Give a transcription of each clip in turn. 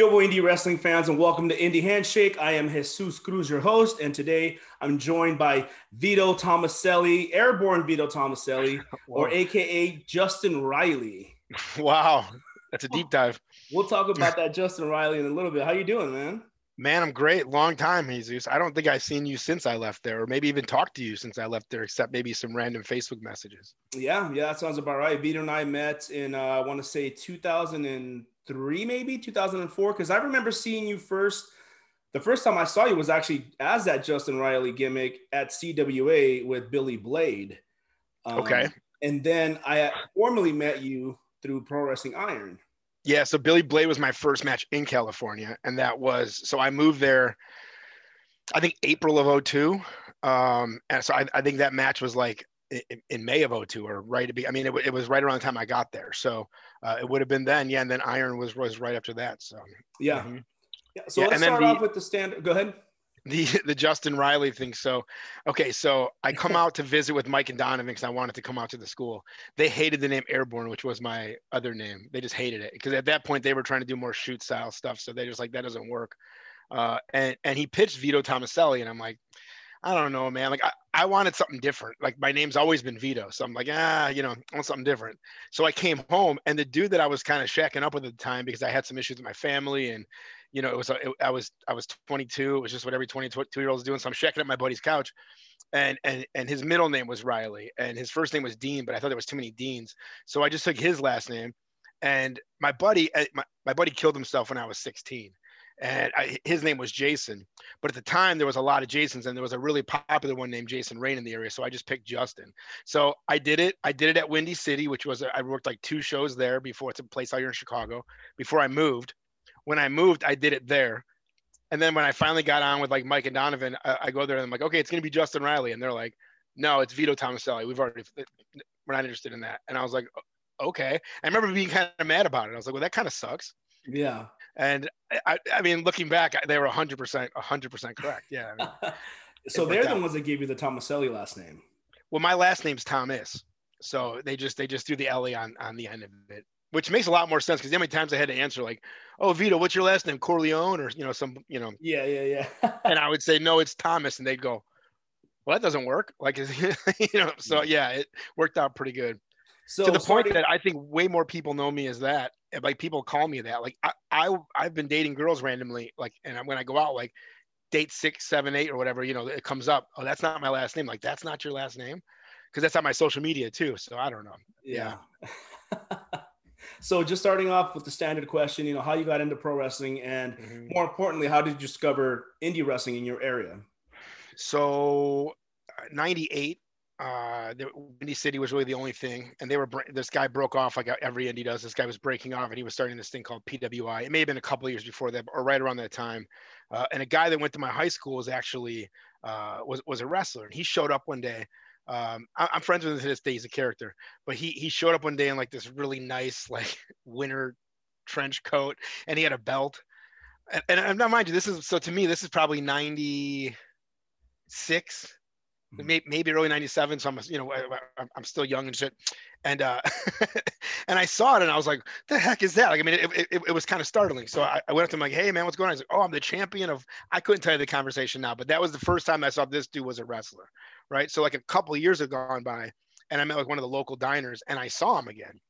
Kyobo Indie Wrestling fans, and welcome to Indie Handshake. I am Jesus Cruz, your host, and today I'm joined by Vito Tomaselli, Airborne Vito Tomaselli, or AKA Justin Riley. Wow, that's a deep dive. We'll talk about that Justin Riley in a little bit. How you doing, man? Man, I'm great. Long time, Jesus. I don't think I've seen you since I left there, or maybe even talked to you since I left there, except maybe some random Facebook messages. Yeah, yeah, that sounds about right. Vito and I met in uh, I want to say 2000 and three, maybe 2004, because I remember seeing you first. The first time I saw you was actually as that Justin Riley gimmick at CWA with Billy Blade. Um, okay. And then I formally met you through Pro Wrestling Iron. Yeah, so Billy Blade was my first match in California, and that was so I moved there. I think April of 02. Um, and so I, I think that match was like in, in, May of 02 or right to be, I mean, it, it was right around the time I got there. So uh, it would have been then. Yeah. And then Iron was, was right after that. So, yeah. Mm-hmm. yeah so yeah, let's start the, off with the standard. Go ahead. The, the Justin Riley thing. So, okay. So I come out to visit with Mike and Donovan because I wanted to come out to the school. They hated the name Airborne, which was my other name. They just hated it because at that point they were trying to do more shoot style stuff. So they just like, that doesn't work. Uh, and, and he pitched Vito Tomaselli and I'm like, I don't know, man. Like I, I wanted something different. Like my name's always been Vito. So I'm like, ah, you know, I want something different. So I came home and the dude that I was kind of shacking up with at the time because I had some issues with my family and, you know, it was, it, I was, I was 22. It was just what every 22 year old is doing. So I'm shacking up my buddy's couch and, and, and his middle name was Riley and his first name was Dean, but I thought there was too many Deans. So I just took his last name and my buddy, eh, my, my buddy killed himself when I was 16 and I, his name was Jason. But at the time, there was a lot of Jasons, and there was a really popular one named Jason Rain in the area. So I just picked Justin. So I did it. I did it at Windy City, which was I worked like two shows there before it's a place out here in Chicago. Before I moved, when I moved, I did it there. And then when I finally got on with like Mike and Donovan, I, I go there and I'm like, okay, it's gonna be Justin Riley, and they're like, no, it's Vito Tomaselli. We've already we're not interested in that. And I was like, okay. I remember being kind of mad about it. I was like, well, that kind of sucks. Yeah. And I, I mean, looking back, they were 100%, 100% correct. Yeah. I mean, so they're the out. ones that gave you the Tomaselli last name. Well, my last name's Thomas. So they just, they just threw the Ellie on, on the end of it, which makes a lot more sense because how many times I had to answer like, oh, Vito, what's your last name? Corleone or, you know, some, you know. Yeah, yeah, yeah. and I would say, no, it's Thomas. And they'd go, well, that doesn't work. Like, you know, so yeah, it worked out pretty good. So to the point that I think way more people know me as that. Like people call me that. Like I, I I've been dating girls randomly. Like and when I go out, like date six, seven, eight, or whatever, you know, it comes up. Oh, that's not my last name. Like that's not your last name, because that's on my social media too. So I don't know. Yeah. yeah. so just starting off with the standard question, you know, how you got into pro wrestling, and mm-hmm. more importantly, how did you discover indie wrestling in your area? So, '98, uh, the Windy City was really the only thing, and they were this guy broke off like every indie does. This guy was breaking off, and he was starting this thing called PWI. It may have been a couple years before that, or right around that time. Uh, and a guy that went to my high school was actually uh, was was a wrestler, and he showed up one day. Um, I, am friends with him to this day. He's a character, but he he showed up one day in like this really nice like winter trench coat, and he had a belt. And, and I'm not mind you, this is so to me this is probably 96 Mm-hmm. Maybe, maybe early 97 so i'm you know I, am still young and shit and uh and i saw it and i was like the heck is that like i mean it, it, it was kind of startling so I, I, went up to him like hey man what's going on was like oh i'm the champion of i couldn't tell you the conversation now but that was the first time i saw this dude was a wrestler right so like a couple years have gone by and i met like one of the local diners and i saw him again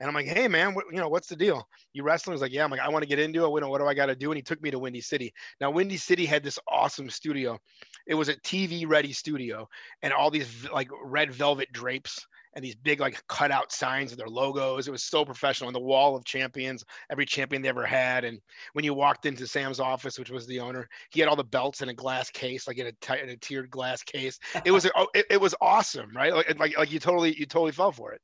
and I'm like, hey man, what, you know, what's the deal? You wrestling? He's like, yeah. I'm like, I want to get into it. What do I got to do? And he took me to Windy City. Now, Windy City had this awesome studio. It was a TV ready studio, and all these like red velvet drapes and these big like cutout signs of their logos. It was so professional. And the wall of champions, every champion they ever had. And when you walked into Sam's office, which was the owner, he had all the belts in a glass case, like in a, t- in a tiered glass case. It was oh, it, it was awesome, right? Like, like like you totally you totally fell for it.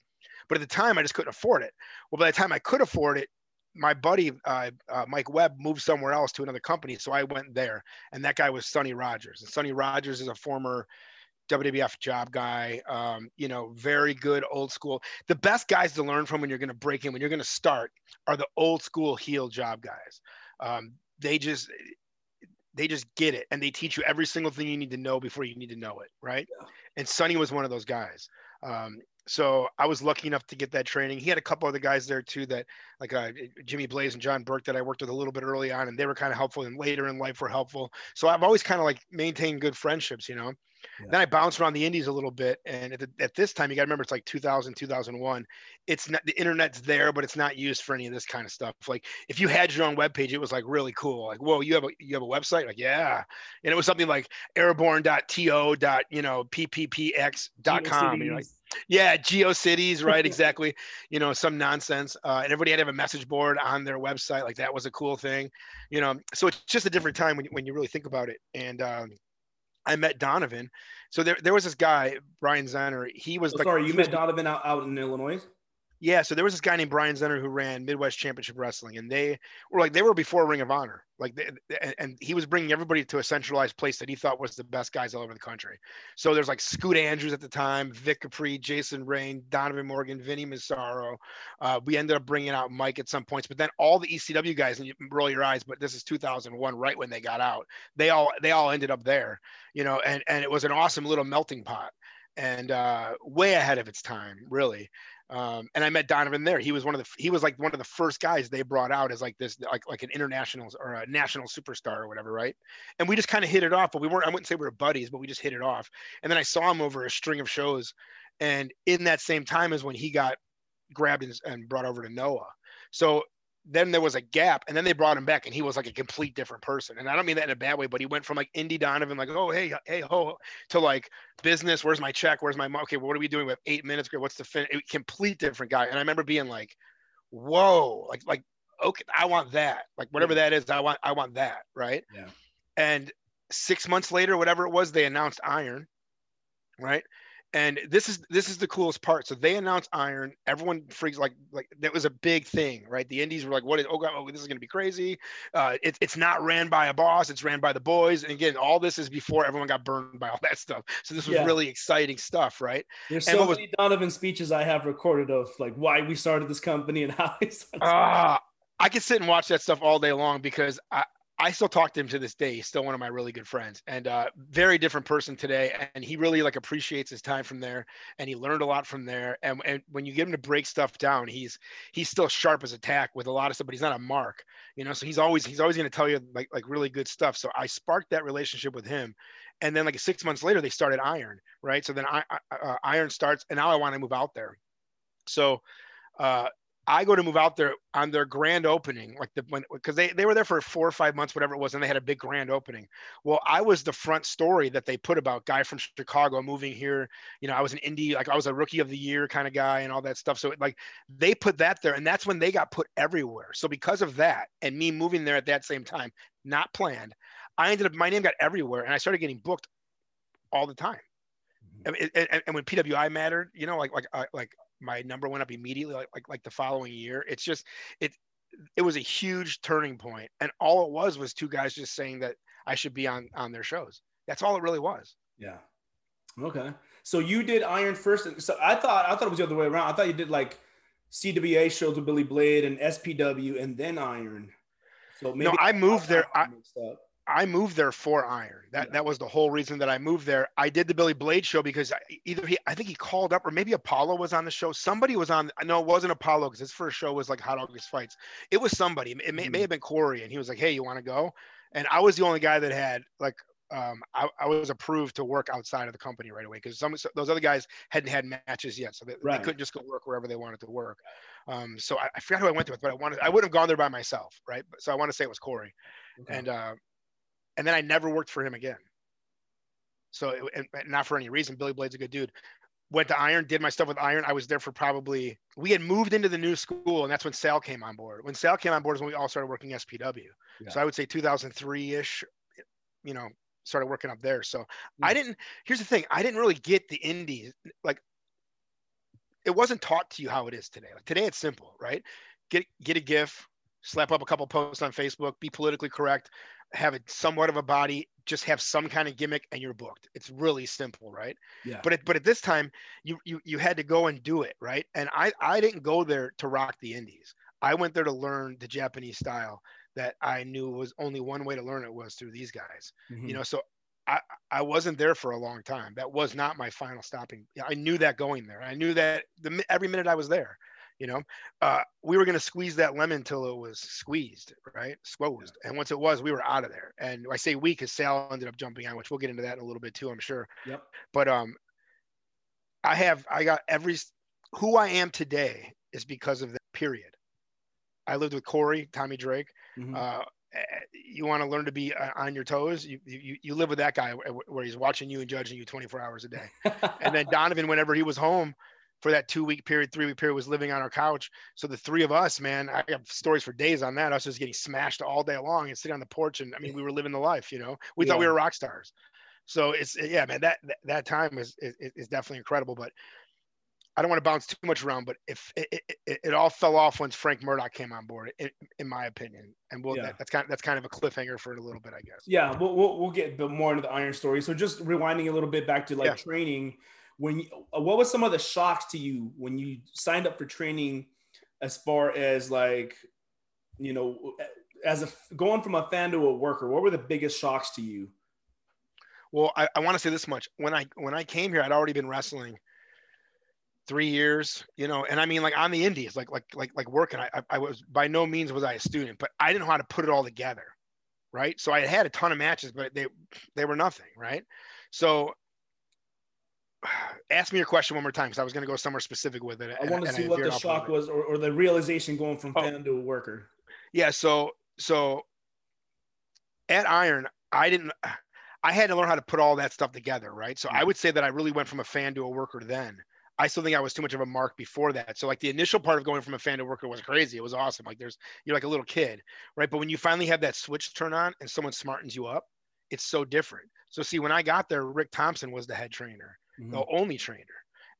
But at the time, I just couldn't afford it. Well, by the time I could afford it, my buddy uh, uh, Mike Webb moved somewhere else to another company, so I went there, and that guy was Sonny Rogers. And Sonny Rogers is a former WWF job guy. Um, you know, very good old school. The best guys to learn from when you're going to break in, when you're going to start, are the old school heel job guys. Um, they just they just get it, and they teach you every single thing you need to know before you need to know it, right? Yeah. And Sonny was one of those guys. Um, so I was lucky enough to get that training. He had a couple other guys there too that like uh, Jimmy Blaze and John Burke that I worked with a little bit early on, and they were kind of helpful. And later in life were helpful. So I've always kind of like maintained good friendships, you know. Yeah. Then I bounced around the indies a little bit. And at, the, at this time, you got to remember it's like 2000, 2001. It's not the internet's there, but it's not used for any of this kind of stuff. Like if you had your own web page, it was like really cool. Like, whoa, you have a you have a website? Like, yeah. And it was something like airborne.to. you know, pppx.com. You're like, yeah, GeoCities, right? exactly. You know, some nonsense. Uh, and everybody had to have a message board on their website. Like that was a cool thing. You know, so it's just a different time when, when you really think about it. And um, I met Donovan. So there, there was this guy, Brian Zenner. He was. Oh, sorry, you met Donovan out, out in Illinois. Yeah, so there was this guy named Brian Zenner who ran Midwest Championship Wrestling, and they were like they were before Ring of Honor, like they, and he was bringing everybody to a centralized place that he thought was the best guys all over the country. So there's like Scoot Andrews at the time, Vic Capri, Jason Rain, Donovan Morgan, Vinny Massaro. Uh, we ended up bringing out Mike at some points, but then all the ECW guys, and you roll your eyes, but this is 2001, right when they got out, they all they all ended up there, you know, and and it was an awesome little melting pot and uh, way ahead of its time, really. Um, and I met Donovan there. He was one of the he was like one of the first guys they brought out as like this like like an international or a national superstar or whatever, right? And we just kind of hit it off, but we weren't. I wouldn't say we were buddies, but we just hit it off. And then I saw him over a string of shows, and in that same time is when he got grabbed and, and brought over to Noah. So then there was a gap and then they brought him back and he was like a complete different person. And i don't mean that in a bad way but he went from like indie donovan like oh hey hey ho to like business where's my check? Where's my okay what are we doing with eight minutes? What's the fin complete different guy. And i remember being like whoa like like okay i want that. Like whatever that is i want i want that right? Yeah. And six months later whatever it was they announced iron right and this is this is the coolest part. So they announced Iron. Everyone freaks like like that was a big thing, right? The Indies were like, "What is? Oh God, oh, this is going to be crazy." Uh, it, it's not ran by a boss; it's ran by the boys. And again, all this is before everyone got burned by all that stuff. So this was yeah. really exciting stuff, right? There's and so many was, Donovan speeches I have recorded of like why we started this company and how we started. Uh, I could sit and watch that stuff all day long because I, I still talk to him to this day. He's still one of my really good friends and uh, very different person today. And he really like appreciates his time from there and he learned a lot from there. And, and when you get him to break stuff down, he's, he's still sharp as attack with a lot of stuff, but he's not a mark, you know? So he's always, he's always going to tell you like, like really good stuff. So I sparked that relationship with him. And then like six months later, they started iron, right? So then I, I uh, iron starts and now I want to move out there. So, uh, I go to move out there on their grand opening, like the when because they, they were there for four or five months, whatever it was, and they had a big grand opening. Well, I was the front story that they put about guy from Chicago moving here. You know, I was an indie, like I was a rookie of the year kind of guy and all that stuff. So like they put that there, and that's when they got put everywhere. So because of that, and me moving there at that same time, not planned, I ended up my name got everywhere, and I started getting booked all the time. Mm-hmm. And, and, and, when PWI mattered, you know, like like like my number went up immediately like, like like the following year. It's just it it was a huge turning point. And all it was was two guys just saying that i should be on on their shows. That's all it really was. Yeah. Okay. So you did iron first so i thought i thought it was the other way around. I thought you did like cwa shows with billy blade and spw and then iron. So maybe no i moved there. I, I moved there for Iron. That yeah. that was the whole reason that I moved there. I did the Billy Blade show because either he, I think he called up, or maybe Apollo was on the show. Somebody was on. No, it wasn't Apollo because his first show was like Hot August Fights. It was somebody. It may, mm-hmm. may have been Corey, and he was like, "Hey, you want to go?" And I was the only guy that had like um, I, I, was approved to work outside of the company right away because some those other guys hadn't had matches yet, so they, right. they couldn't just go work wherever they wanted to work. Um, so I, I, forgot who I went with, but I wanted I would have gone there by myself, right? So I want to say it was Corey, okay. and uh, and then I never worked for him again. So it, not for any reason. Billy Blade's a good dude. Went to Iron, did my stuff with Iron. I was there for probably we had moved into the new school, and that's when Sal came on board. When Sal came on board is when we all started working SPW. Yeah. So I would say 2003 ish. You know, started working up there. So hmm. I didn't. Here's the thing: I didn't really get the indies. Like, it wasn't taught to you how it is today. Like today, it's simple, right? Get get a GIF, slap up a couple posts on Facebook, be politically correct, have a somewhat of a body, just have some kind of gimmick, and you're booked. It's really simple, right? Yeah. But at, but at this time, you you you had to go and do it, right? And I I didn't go there to rock the indies. I went there to learn the Japanese style that I knew was only one way to learn it was through these guys. Mm-hmm. You know, so I, I wasn't there for a long time. That was not my final stopping. I knew that going there. I knew that the every minute I was there, you know, uh, we were going to squeeze that lemon until it was squeezed, right? Squeezed. And once it was, we were out of there. And I say we because Sal ended up jumping on, which we'll get into that in a little bit too, I'm sure. Yep. But um, I have, I got every, who I am today is because of that period. I lived with Corey, Tommy Drake. Mm-hmm. Uh, eh, you want to learn to be uh, on your toes. You, you, you live with that guy where he's watching you and judging you 24 hours a day. and then Donovan, whenever he was home for that two week period, three week period, was living on our couch. So the three of us, man, I have stories for days on that. Us just getting smashed all day long and sitting on the porch. And I mean, we were living the life, you know, we yeah. thought we were rock stars. So it's, yeah, man, that, that, time is, is, is definitely incredible. But I don't want to bounce too much around, but if it, it, it, it all fell off once Frank Murdoch came on board, in, in my opinion, and we'll, yeah. that, that's kind of, that's kind of a cliffhanger for a little bit, I guess. Yeah, we'll, we'll, we'll get more into the Iron story. So just rewinding a little bit back to like yeah. training, when you, uh, what was some of the shocks to you when you signed up for training, as far as like, you know, as a going from a fan to a worker, what were the biggest shocks to you? Well, I, I want to say this much: when I when I came here, I'd already been wrestling three years, you know, and I mean like on the indies, like like like like working. I I was by no means was I a student, but I didn't know how to put it all together, right? So I had a ton of matches, but they they were nothing, right? So ask me your question one more time because I was going to go somewhere specific with it. I want to see what the shock was, or, or the realization going from oh. fan to a worker. Yeah, so so at Iron, I didn't. I had to learn how to put all that stuff together, right? So I would say that I really went from a fan to a worker then. I still think I was too much of a mark before that. So like the initial part of going from a fan to worker was crazy. It was awesome. Like there's you're like a little kid, right? But when you finally have that switch turn on and someone smartens you up, it's so different. So see, when I got there, Rick Thompson was the head trainer, mm-hmm. the only trainer,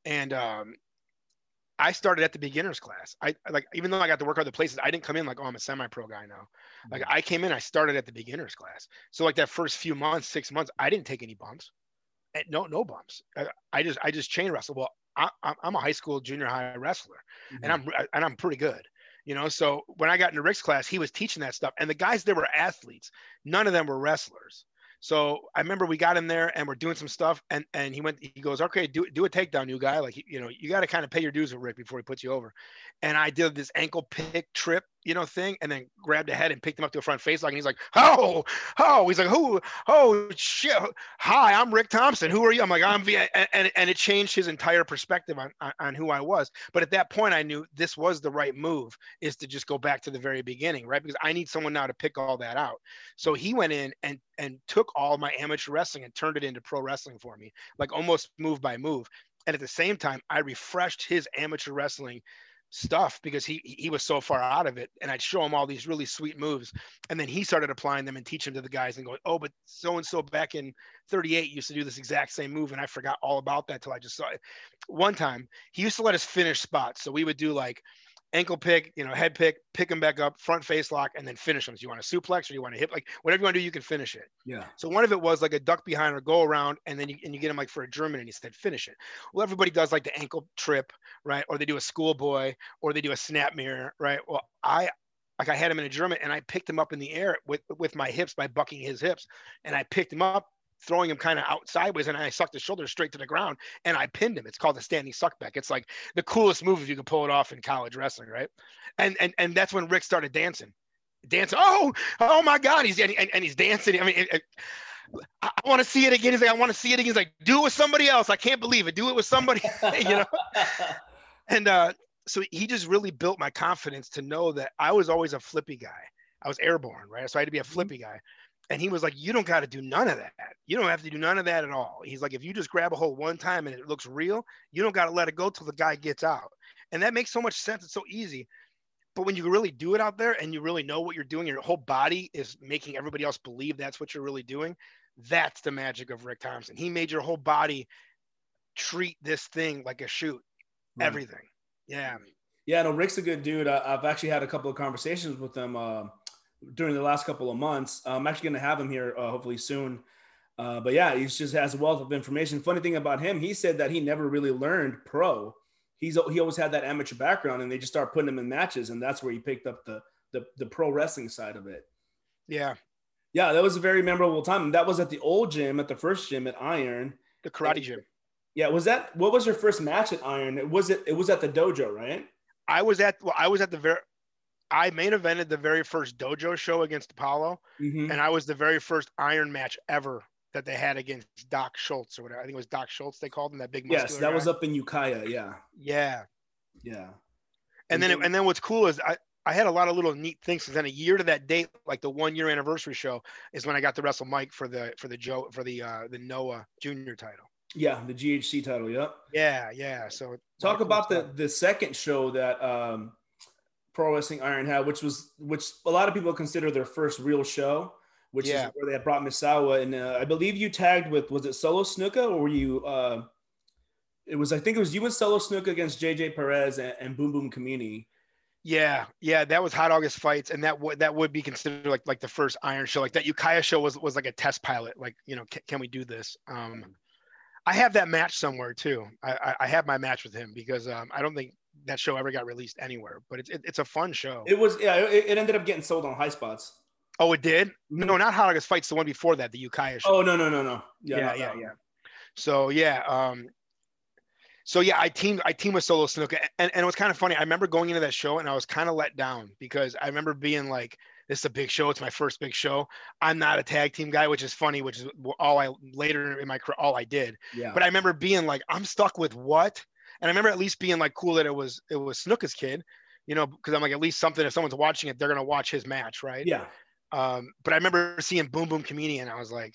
and um, I started at the beginners class. I like even though I got to work other places, I didn't come in like, oh, I'm a semi-pro guy now. Like mm-hmm. I came in, I started at the beginners class. So like that first few months, six months, I didn't take any bumps. Eh, no, no bumps. I, I just I just chain wrestle. Well, I, am a high school junior high wrestler, mm-hmm. and I'm and I'm pretty good. You know, so when I got into Rick's class, he was teaching that stuff, and the guys there were athletes. None of them were wrestlers. So I remember we got in there and we're doing some stuff, and and he went, he goes, okay, do do a takedown, new guy. Like you know, you got to kind of pay your dues with Rick before he puts you over. And I did this ankle pick trip, you know, thing, and then grabbed a head and picked him up to a front face like, and he's like, oh, oh, he's like, who, oh shit, hi, I'm Rick Thompson. Who are you? I'm like, I'm V, and, and, it changed his entire perspective on on who I was. But at that point, I knew this was the right move, is to just go back to the very beginning, right? Because I need someone now to pick all that out. So he went in and and took all my amateur wrestling and turned it into pro wrestling for me, like almost move by move. And at the same time, I refreshed his amateur wrestling stuff because he he was so far out of it. And I'd show him all these really sweet moves. And then he started applying them and teaching them to the guys and going oh but so and so back in 38 used to do this exact same move. And I forgot all about that till I just saw it. One time he used to let us finish spots. So we would do like ankle pick, you know, head pick, pick him back up, front face lock, and then finish him. So you want a suplex or you want to hip, like whatever you want to do, you can finish it. Yeah. So one of it was like a duck behind or go around, and then you and you get him like for a German, and he said finish it. Well, everybody does like the ankle trip, right? Or they do a schoolboy, or they do a snapmare, right? Well, I like I had him in a German, and I picked him up in the air with with my hips by bucking his hips, and I picked him up throwing him kind of out sideways and I sucked his shoulder straight to the ground and I pinned him. It's called the standing suckback. It's like the coolest move if you can pull it off in college wrestling, right? And and and that's when Rick started dancing. Dancing. Oh, oh my God. He's and, and, and he's dancing. I mean, it, it, I, I want to see it again. He's like, I want to see it again. He's like, do it with somebody else. I can't believe it. Do it with somebody, you know? and uh, so he just really built my confidence to know that I was always a flippy guy. I was airborne, right? So I had to be a mm-hmm. flippy guy. And he was like, You don't got to do none of that. You don't have to do none of that at all. He's like, If you just grab a hold one time and it looks real, you don't got to let it go till the guy gets out. And that makes so much sense. It's so easy. But when you really do it out there and you really know what you're doing, your whole body is making everybody else believe that's what you're really doing. That's the magic of Rick Thompson. He made your whole body treat this thing like a shoot, right. everything. Yeah. Yeah, no, Rick's a good dude. I, have actually had a couple of conversations with him. Uh, during the last couple of months. I'm actually going to have him here uh, hopefully soon. Uh, but yeah, he just has a wealth of information. Funny thing about him, he said that he never really learned pro. He's he always had that amateur background, and they just start putting him in matches, and that's where he picked up the the, the pro wrestling side of it. Yeah, Yeah, that was a very memorable time. That was at the old gym, at the first gym at Iron. The karate gym. Yeah, was that what was your first match at Iron? It Was it it was at the dojo, right? I was at well, I was at the very I main evented the very first dojo show against Apollo, Mhm. and I was the very first Iron match ever that they had against Doc Schultz or whatever. I think it was Doc Schultz they called him that big. Yes, that was up in Ukiah. Yeah, Yeah, yeah. and then And and then what's cool is I I had a lot of little neat things. And then a year to that date, like the one year anniversary show, is when I got to wrestle Mike for the for the Joe for the uh the Noah Junior title. Yeah, the GHC title. Yep. Yeah, yeah. So Talk about the the second show that um, Pro Wrestling Iron had, which was which a lot of people consider their first real show, which Yeah. is where they had brought Misawa, and uh, I believe you tagged with was it Solo Snuka or were you? Uh, it was I think it was you and Solo Snuka against JJ Perez and, and Boom Boom Community. Yeah, yeah, that was Hot August fights, and that would that would be considered like like the first Iron show. Like that Ukiah show was was like a test pilot. Like you know, can, can we do this? Um, I have that match somewhere too. I I, I have my match with him because um, I don't think that show ever got released anywhere. But it's it, it's a fun show. It was yeah, it, it ended up getting sold on High Spots. oh, it did? Mhm. No, not August fights. The one before that, the Ukiah show. Oh no no no no yeah, not yeah, yeah. So yeah, um, so yeah, I teamed I teamed with Solo Snuka, and, and it was kind of funny. I remember going into that show and I was kind of let down because I remember being like, "This is a big show. It's my first big show. I'm not a tag team guy," which is funny. Which is all I later in my career all I did. yeah. But I remember being like, "I'm stuck with what?" And I remember at least being like cool that it was it was Snuka's kid, you know, because I'm like at least something. If someone's watching it, they're gonna watch his match, right? yeah Um, but I remember seeing Boom Boom Comedian. I was like,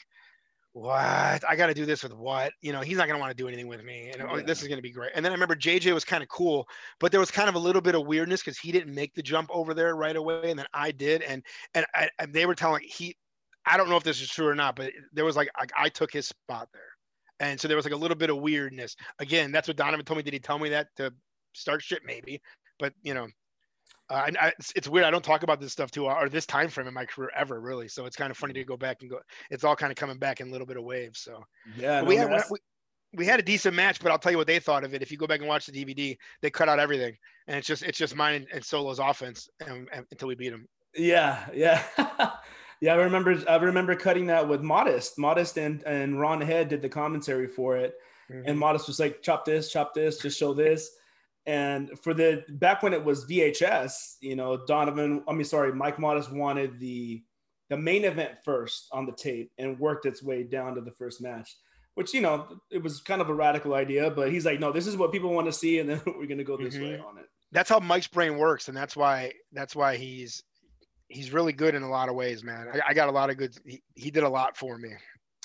what? I got to do this with what? You know, he's not going to want to do anything with me. And oh, Yeah. this is going to be great. And then I remember JJ was kind of cool, but there was kind of a little bit of weirdness because he didn't make the jump over there right away. And then I did. And, and, I, and they were telling he, I don't know if this is true or not, but there was like, like I took his spot there. And so there was like a little bit of weirdness. Again, that's what Donovan told me. Did he tell me that to start shit? Maybe. But, you know, uh, and I, it's, weird. I don't talk about this stuff too, or this time frame in my career ever, really. So it's kind of funny to go back and go. It's all kind of coming back in a little bit of waves. So yeah. No, we, had, we, we had a decent match, but I'll tell you what they thought of it. If you go back and watch the DVD, they cut out everything, and it's just it's just mine and, and Solo's offense and, and- until we beat him. Yeah, yeah, yeah. I remember. I remember cutting that with Modest. Modest and and Ron Head did the commentary for it, and Modest was like, "Chop this, chop this, just show this." And for the back when it was VHS, you know, Donovan. I mean, sorry, Mike Modest wanted the the main event first on the tape and worked its way down to the first match. Which you know, it was kind of a radical idea, but he's like, "No, this is what people want to see, and then we're gonna go this Mhm. way on it." that's how Mike's brain works, and that's why that's why he's he's really good in a lot of ways, man. I, I got a lot of good. He, he did a lot for me.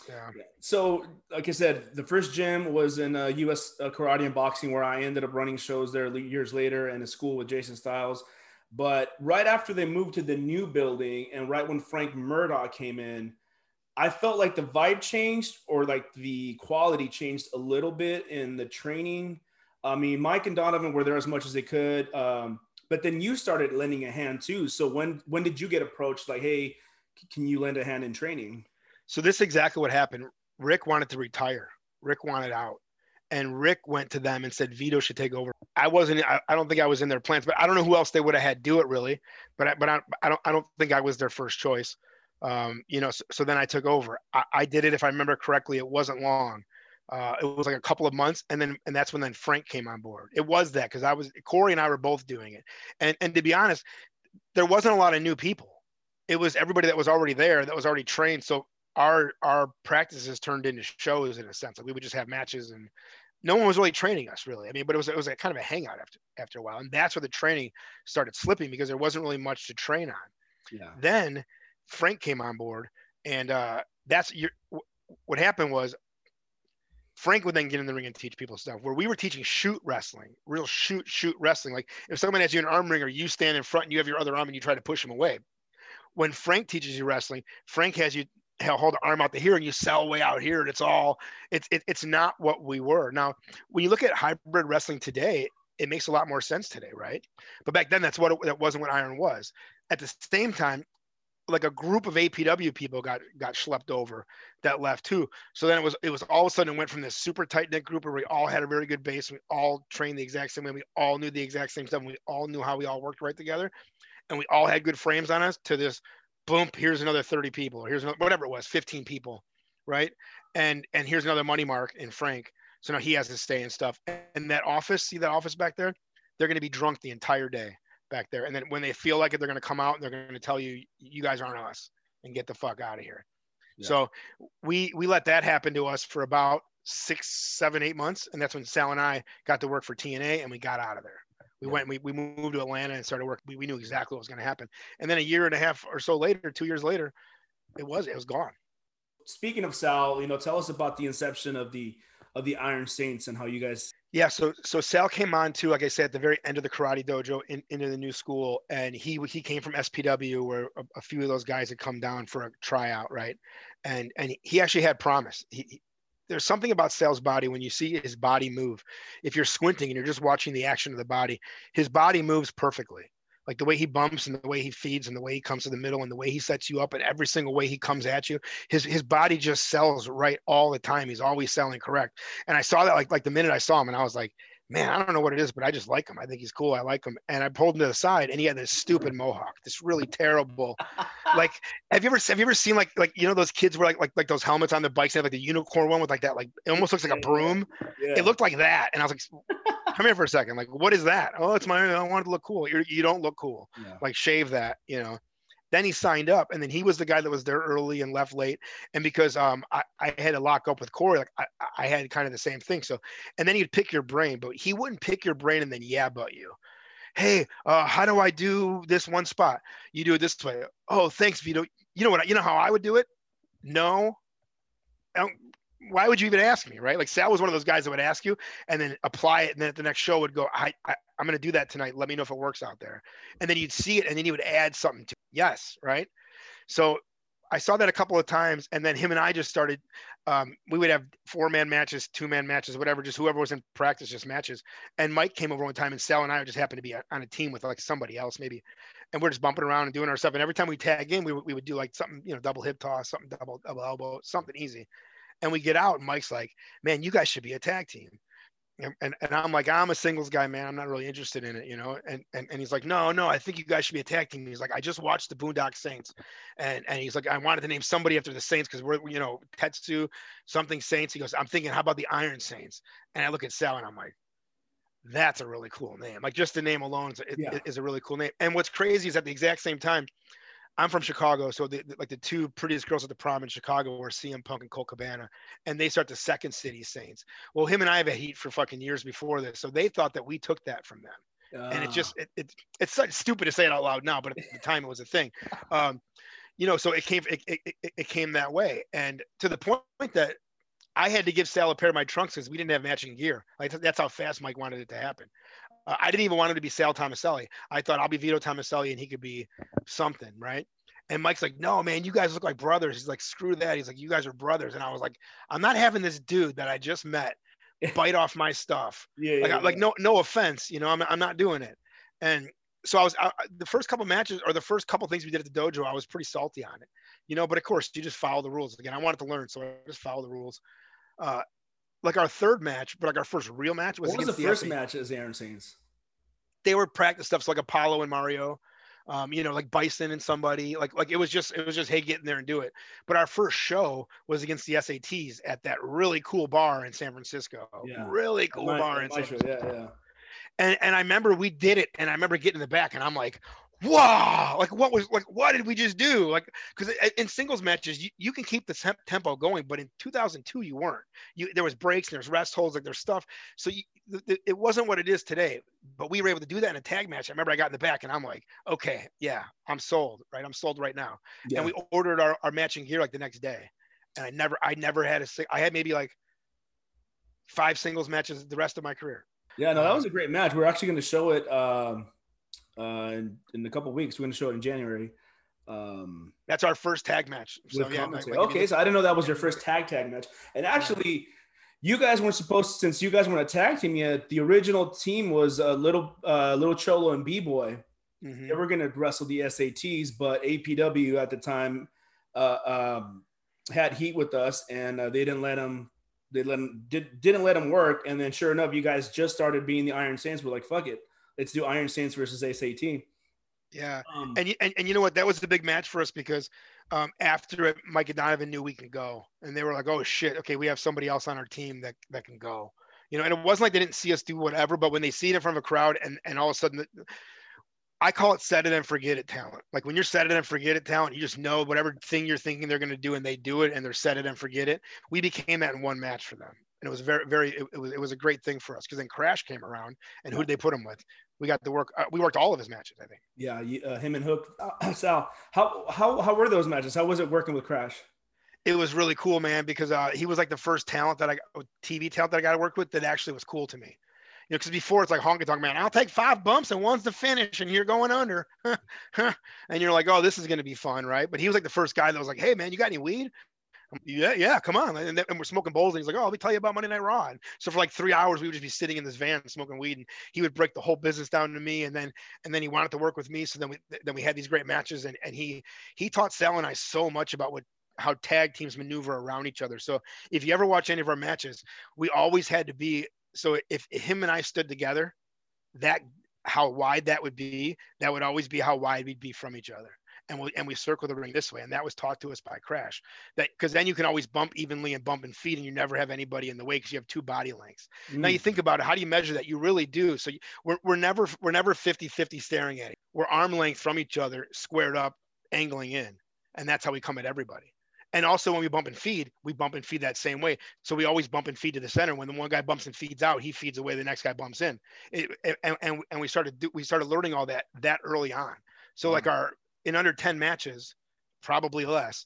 Yeah. So, like I said, the first gym was in uh, U.S. Uh, karate and boxing, where I ended up running shows there years later, and a school with Jason Styles. But right after they moved to the new building, and right when Frank Murdoch came in, I felt like the vibe changed, or like the quality changed a little bit in the training. I mean, Mike and Donovan were there as much as they could, um, but then you started lending a hand too. So when when did you get approached? Like, hey, can you lend a hand in training? So this is exactly what happened. Rick wanted to retire. Rick wanted out. And Rick went to them and said Vito should take over. I wasn't. I, I don't think I was in their plans, but I don't know who else they would have had do it really. But I, but I, I don't. I don't think I was their first choice. Um, you know. So, so then I took over. I, I did it. If I remember correctly, it wasn't long. Uh, it was like a couple of months, and then and that's when then Frank came on board. It was that because I was Corey and I were both doing it, and and to be honest, there wasn't a lot of new people. It was everybody that was already there that was already trained. So our our practices turned into shows in a sense. Like we would just have matches and no one was really training us really. I mean, but it was it was a kind of a hangout after after a while. And that's where the training started slipping because there wasn't really much to train on. Yeah. Then Frank came on board and uh that's your what happened was Frank would then get in the ring and teach people stuff where we were teaching shoot wrestling, real shoot, shoot wrestling. Like if someone has you an arm wringer, you stand in front and you have your other arm and you try to push them away. When Frank teaches you wrestling, Frank has you hold the arm out to here and you sell way out here and it's all it's it, it's not what we were now when you look at hybrid wrestling today it makes a lot more sense today right but back then that's what it, that wasn't what iron was at the same time like a group of apw people got got schlepped over that left too so then it was it was all of a sudden it went from this super tight knit group where we all had a very good base we all trained the exact same way we all knew the exact same stuff we all knew how we all worked right together and we all had good frames on us to this boom, here's another 30 people, here's another, whatever it was, 15 people, right? And and here's another money mark in Frank. So now he has to stay and stuff. And that office, see that office back there? They're going to be drunk the entire day back there. And then when they feel like it, they're going to come out and they're going to tell you, you guys aren't us and get the fuck out of here. Yeah. So we we let that happen to us for about six, seven, eight months, and that's when Sal and I got to work for TNA, and we got out of there. We yeah. went, we, we moved to Atlanta and started work. We, we knew exactly what was going to happen. And then a year and a half or so later, two years later, it was it was gone. Speaking of Sal, you know, tell us about the inception of the of the Iron Saints and how you guys. Yeah, so so Sal came on to, like I said, at the very end of the karate dojo in, into the new school, and he he came from SPW where a, a, few of those guys had come down for a tryout, right? And and he actually had promise. He, there's something about Sal's body when you see his body move. If you're squinting and you're just watching the action of the body, his body moves perfectly. Like the way he bumps and the way he feeds and the way he comes to the middle and the way he sets you up and every single way he comes at you, his his body just sells right all the time. He's always selling correct. And I saw that like like the minute I saw him and I was like, man, I don't know what it is, but I just like him. I think he's cool. I like him. And I pulled him to the side and he had this stupid mm. mohawk, this really terrible, like, have you ever, have you ever seen like, like, you know, those kids were like, like, like those helmets on the bikes, they have like the unicorn one with like that, like, it almost looks like a broom. Yeah. It looked like that. And I was like, come here for a second. Like, what is that? Oh, it's my, I want it to look cool. You're, you do not look cool. Yeah. Like shave that, you know? Then he signed up, and then he was the guy that was there early and left late. And because um, I, I had to lock up with Corey, like I, I had kind of the same thing. So, and then he'd pick your brain, but he wouldn't pick your brain and then yeah, but you. Hey, uh, how do I do this one spot? You do it this way. Oh, thanks, Vito. You know what? You know how I would do it? No. Why would you even ask me, right? Like Sal was one of those guys that would ask you and then apply it, and then at the next show would go, I, I, I'm going to do that tonight. Let me know if it works out there. And then you'd see it and then you would add something to it. Yes. Right. So I saw that a couple of times. And then him and I just started, um, we would have four man matches, two man matches, whatever, just whoever was in practice, just matches. And Mike came over one time and Sal and I just happened to be on a team with like somebody else maybe. And we're just bumping around and doing our stuff. And every time we tag in, we, we would do like something, you know, double hip toss, something double, double elbow, something easy. And we get out and Mike's like, man, you guys should be a tag team and, and, and I'm like, I'm a singles guy, man. I'm not really interested in it, you know. And, and and he's like, no, no, I think you guys should be a tag team. He's like, I just watched the Boondock Saints, and and he's like, I wanted to name somebody after the Saints because we're you know Tetsu something Saints. He goes, I'm thinking, how about the Iron Saints? And I look at Sal and I'm like, that's a really cool name. Like just the name alone is, yeah. is a really cool name. And what's crazy is at the exact same time, I'm from Chicago, so the, like the two prettiest girls at the prom in Chicago were CM Punk and Colt Cabana, and they start the Second City Saints. Well, him and I have a heat for fucking years before this, so they thought that we took that from them, uh. and it just ah. it, it, it's such stupid to say it out loud now, but at the time it was a thing. Um, you know, so it came it, it, it came that way, and to the point that I had to give Sal a pair of my trunks because we didn't have matching gear. Like that's how fast Mike wanted it to happen. Uh, I didn't even want him to be Sal Tomaselli. I thought I'll be Vito Tomaselli and he could be something, right? And Mike's like, no, man, you guys look like brothers. He's like, screw that. He's like, you guys are brothers. And I was like, I'm not having this dude that I just met bite off my stuff. Yeah, like, yeah, like yeah. no, no offense, you know, I'm, I'm not doing it. And so I was I, the first couple matches or the first couple things we did at the dojo, I was pretty salty on it, you know. But of course, you just follow the rules. Again, I wanted to learn, so I just follow the rules. Uh, like our third match, but like our first real match was. What was the, the first match as Iron Saints? They were practice stuff, so like Apollo and Mario um, you know, like Bison and somebody. Like like it was just it was just hey, get in there and do it. But our first show was against the SATs at that really cool bar in San Francisco. Yeah. Really cool my, bar in San Francisco. Yeah, yeah. And and I remember we did it, and I remember getting in the back, and I'm like, wow like what was like what did we just do? Like because in singles matches you, you can keep the temp- tempo going but in 2002 you weren't. You there was breaks and there's rest holds like there's stuff. So you, it wasn't what it is today but we were able to do that in a tag match. I remember i got in the back and i'm like okay yeah i'm sold right? I'm sold right now. Yeah. and we ordered our, our matching gear like the next day. And i never i never had a i had maybe like five singles matches the rest of my career. Yeah no that was a great match. We're actually going to show it um uh, in, in a couple weeks. We're going to show it in January. Um, That's our first tag match. So yeah, like, okay. So I didn't know that was your first tag tag match. And actually, you guys weren't supposed to, since you guys weren't a tag team yet. The original team was a uh, little uh, little Cholo and B Boy. Mm-hmm. They were going to wrestle the SATs, but APW at the time uh, um, had heat with us, and uh, they didn't let them. They let them, did, didn't let them work, and then sure enough, you guys just started being the Iron Saints. We're like, fuck it, let's do Iron Saints versus SAT. Yeah, um, and, and and you know what? That was the big match for us because um, after it, Mike and Donovan knew we can go, and they were like, "Oh shit, okay, we have somebody else on our team that that can go." You know, and it wasn't like they didn't see us do whatever, but when they see it in front of a crowd, and and all of a sudden, I call it set it and forget it talent. Like when you're set it and forget it talent, you just know whatever thing you're thinking they're going to do, and they do it, and they're set it and forget it. We became that in one match for them, and it was very, very, it, it was, it was a great thing for us because then Crash came around, and who did they put him with? We got to work. Uh, we worked all of his matches, I think. Yeah, uh, him and Hook. Uh, Sal, how how how were those matches? How was it working with Crash? It was really cool, man, because uh, he was like the first talent that I TV talent that I got to work with that actually was cool to me. You know, because before it's like honky tonk man, I'll take five bumps and one's the finish, and you're going under, and you're like, oh, this is gonna be fun, right? But he was like the first guy that was like, hey, man, you got any weed? Yeah, yeah, come on. And, and we're smoking bowls. And he's like, oh, let me tell you about Monday Night Raw. And so for like three hours, we would just be sitting in this van smoking weed. And he would break the whole business down to me. And then, and then he wanted to work with me. So then we, then we had these great matches. And, and he, he taught Sal and I so much about what, how tag teams maneuver around each other. So if you ever watch any of our matches, we always had to be, so if him and I stood together, that how wide that would be, that would always be how wide we'd be from each other and we and we circle the ring this way. And that was taught to us by Crash. That because then you can always bump evenly and bump and feed, and you never have anybody in the way because you have two body lengths. Mm. Now you think about it, how do you measure that? You really do. So we're, we're never we're never 50-50 staring at it. We're arm length from each other, squared up, angling in. And that's how we come at everybody. And also when we bump and feed, we bump and feed that same way. So we always bump and feed to the center. When the one guy bumps and feeds out, he feeds away. The next guy bumps in. It, and, and, and we started do, we started learning all that that early on. So like our in under 10 matches, probably less,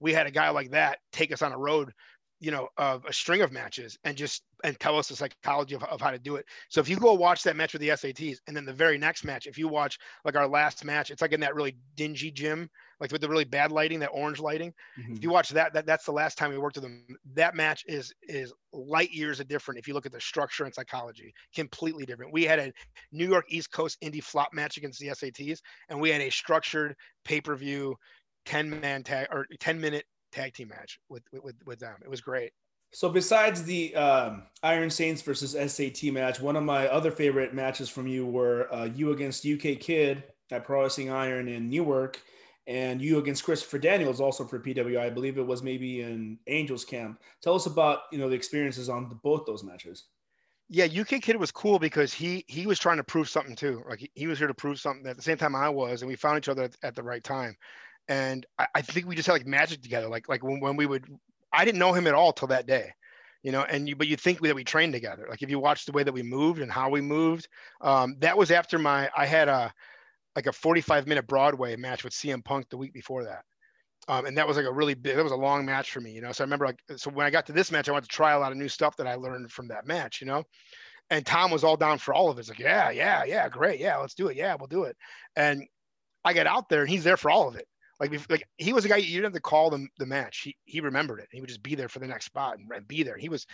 we had a guy like that take us on a road, you know, of a string of matches and just and tell us the psychology of, of how to do it. So if you go watch that match with the SATs and then the very next match, if you watch like our last match, it's like in that really dingy gym, like with the really bad lighting, that orange lighting. Mm-hmm. If you watch that, that, that's the last time we worked with them. That match is is light years of different. If you look at the structure and psychology, completely different. We had a New York East Coast indie flop match against the SATs, and we had a structured pay per view, ten man tag or ten minute tag team match with with with them. It was great. So besides the um, Iron Saints versus SAT match, one of my other favorite matches from you were uh, you against UK Kid at Pro Wrestling Iron in Newark, and you against Christopher Daniels also for PWI. I believe it was maybe in Angels Camp. Tell us about you know the experiences on the, both those matches. Yeah, UK Kid was cool because he he was trying to prove something too. Like he, he was here to prove something at the same time I was, and we found each other at, at the right time. And I, I, think we just had like magic together. Like like when, when we would I didn't know him at all till that day, you know. And you, but you think that we trained together. Like if you watch the way that we moved and how we moved, um, that was after my I had a like a 45 minute Broadway match with CM Punk the week before that. Um, and that was like a really big, that was a long match for me, you know. So I remember like, so when I got to this match, I wanted to try a lot of new stuff that I learned from that match, you know. And Tom was all down for all of it. It's like, yeah, yeah, yeah, great, yeah, let's do it, yeah, we'll do it. And I get out there, and he's there for all of it. Like, like he was a guy you didn't have to call the, the match. He he remembered it. He would just be there for the next spot and, and be there. He was.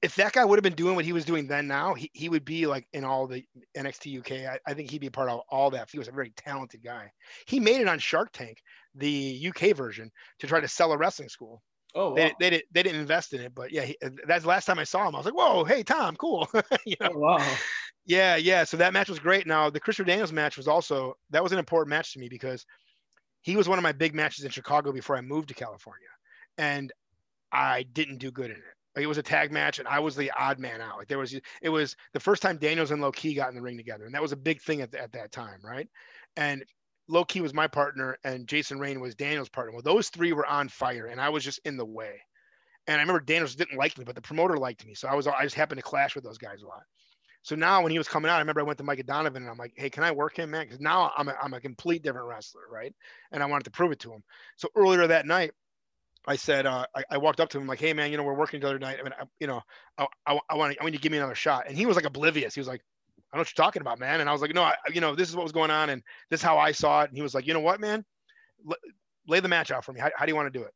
If that guy would have been doing what he was doing then, now he, he would be like in all the NXT UK. I, I think he'd be a part of all that. He was a very talented guy. He made it on Shark Tank, the UK version, to try to sell a wrestling school. Oh, wow. they, they didn't they didn't invest in it, but yeah, he, that's the last time I saw him. I was like, "Whoa, hey Tom, cool." you know? Oh, wow. Yeah, yeah. So that match was great. Now the Christopher Daniels match was also that was an important match to me because he was one of my big matches in Chicago before I moved to California, and I didn't do good in it. Like it was a tag match, and I was the odd man out. Like there was, it was the first time Daniels and Low Ki got in the ring together, and that was a big thing at, at that time, right? And Low Ki was my partner, and Jason Rain was Daniel's partner. Well, those three were on fire, and I was just in the way. And I remember Daniels didn't like me, but the promoter liked me, so I was I just happened to clash with those guys a lot. So now when he was coming out, I remember I went to Mike Donovan and I'm like, hey, can I work him, man? Because now I'm a, I'm a complete different wrestler, right? And I wanted to prove it to him. So earlier that night, I said, uh, I, I, walked up to him like, hey, man, you know, we're working together tonight. I mean, I, you know, I, I, I want you to give me another shot. And he was like oblivious. He was like, I don't know what you're talking about, man. And I was like, no, I, you know, this is what was going on. And this is how I saw it. And he was like, you know what, man? L- lay the match out for me. How, how do you want to do it?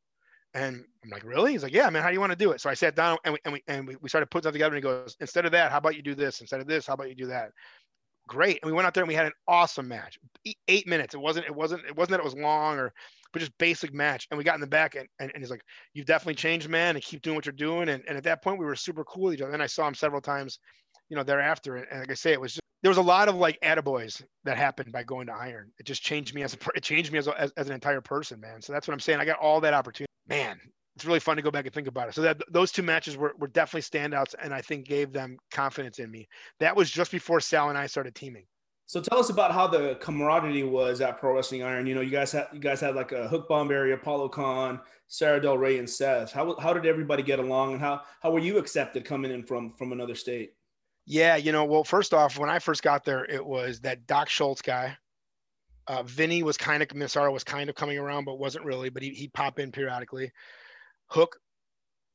And I'm like, really? He's like, yeah, man, how do you want to do it? So I sat down and we, and we, and we started putting stuff together and he goes, instead of that, how about you do this? Instead of this, how about you do that? Great. And we went out there and we had an awesome match. Eight minutes. It wasn't, it wasn't, it wasn't that it was long or, but just basic match. And we got in the back and, and, and he's like, you've definitely changed, man, and keep doing what you're doing. And, and at that point we were super cool with each other. And I saw him several times, you know, thereafter. And, and like I say, it was just, there was a lot of like attaboys that happened by going to iron. It just changed me as a it changed me as, a, as, as an entire person, man. So that's what I'm saying. I got all that opportunity. Man, it's really fun to go back and think about it. So that those two matches were, were definitely standouts, and I think gave them confidence in me. That was just before Sal and I started teaming. So tell us about how the camaraderie was at Pro Wrestling Iron. You know, you guys had you guys had like a Hook Bomberry, Apollo Khan, Sarah Del Rey, and Seth. How how did everybody get along, and how how were you accepted coming in from from another state? Yeah, you know, well, first off, when I first got there, it was that Doc Schultz guy. Uh, Vinny was kind of Massaro was kind of coming around, but wasn't really. But he he'd pop in periodically. Hook,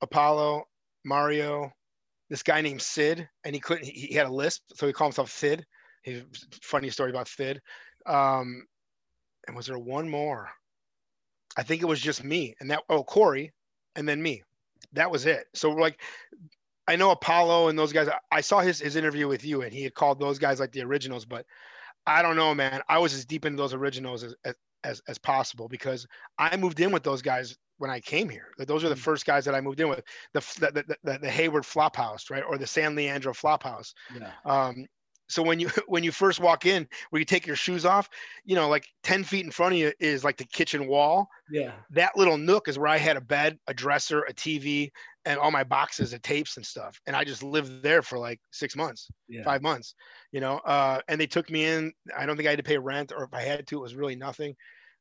Apollo, Mario, this guy named Sid, and he couldn't. He, he had a lisp, so he called himself Sid. He's funny story about Sid. Um, and was there one more? I think it was just me, and that oh Corey, and then me. That was it. So we're like I know Apollo and those guys. I saw his his interview with you, and he had called those guys like the originals. But I don't know, man. I was as deep into those originals as as as possible because I moved in with those guys when I came here. Those are the mm. first guys that I moved in with. The the the, the Hayward Flophouse, right, or the San Leandro Flophouse. Yeah. Um, so when you when you first walk in where you take your shoes off you know like 10 feet in front of you is like the kitchen wall yeah that little nook is where i had a bed a dresser a tv and all my boxes of tapes and stuff and i just lived there for like six months yeah. five months you know uh, and they took me in i don't think i had to pay rent or if i had to it was really nothing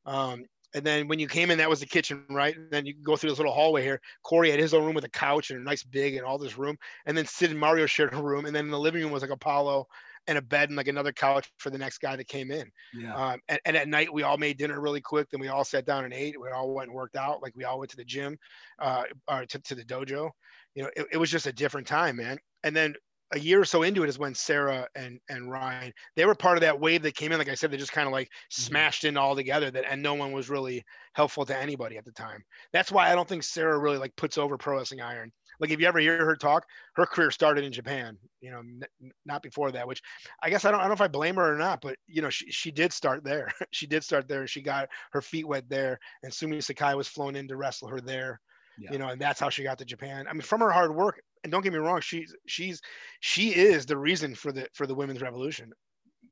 um, and then when you came in, that was the kitchen, right? And then you go through this little hallway here. Corey had his own room with a couch and a nice big and all this room. And then Sid and Mario shared a room. And then in the living room was like Apollo and a bed and like another couch for the next guy that came in. Yeah. Um, and, and, at night we all made dinner really quick. Then we all sat down and ate. We all went and worked out. Like we all went to the gym, uh, or to, to the dojo. You know, it, it was just a different time, man. And then a year or so into it is when Sarah and and Ryan they were part of that wave that came in. Like I said, they just kind of like mm-hmm. smashed in all together. That and no one was really helpful to anybody at the time. That's why I don't think Sarah really like puts over Pro Wrestling Iron. Like if you ever hear her talk, her career started in Japan. You know, n- not before that. Which I guess I don't I don't know if I blame her or not, but you know she she did start there. she did start there. She got her feet wet there, and Sumi Sakai was flown in to wrestle her there. Yeah. You know, and that's how she got to Japan. I mean, from her hard work, and don't get me wrong, she's she's she is the reason for the for the women's revolution.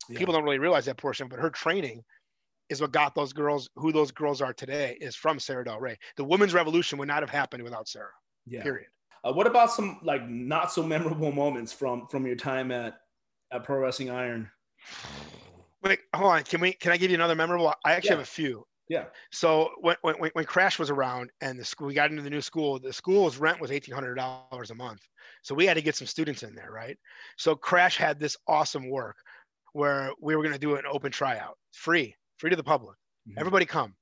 Yeah. People don't really realize that portion, but her training is what got those girls who those girls are today is from Sarah Del Rey. The women's revolution would not have happened without Sarah. Yeah. Period. Uh, what about some like not so memorable moments from from your time at at Pro Wrestling Iron? Wait, hold on. Can we? Can I give you another memorable? I actually yeah. have a few. Yeah. So when, when, when Crash was around and the school, we got into the new school, the school's rent was $1,800 a month. So we had to get some students in there, right? So Crash had this awesome work where we were going to do an open tryout, free, free to the public. Mm-hmm. Everybody come.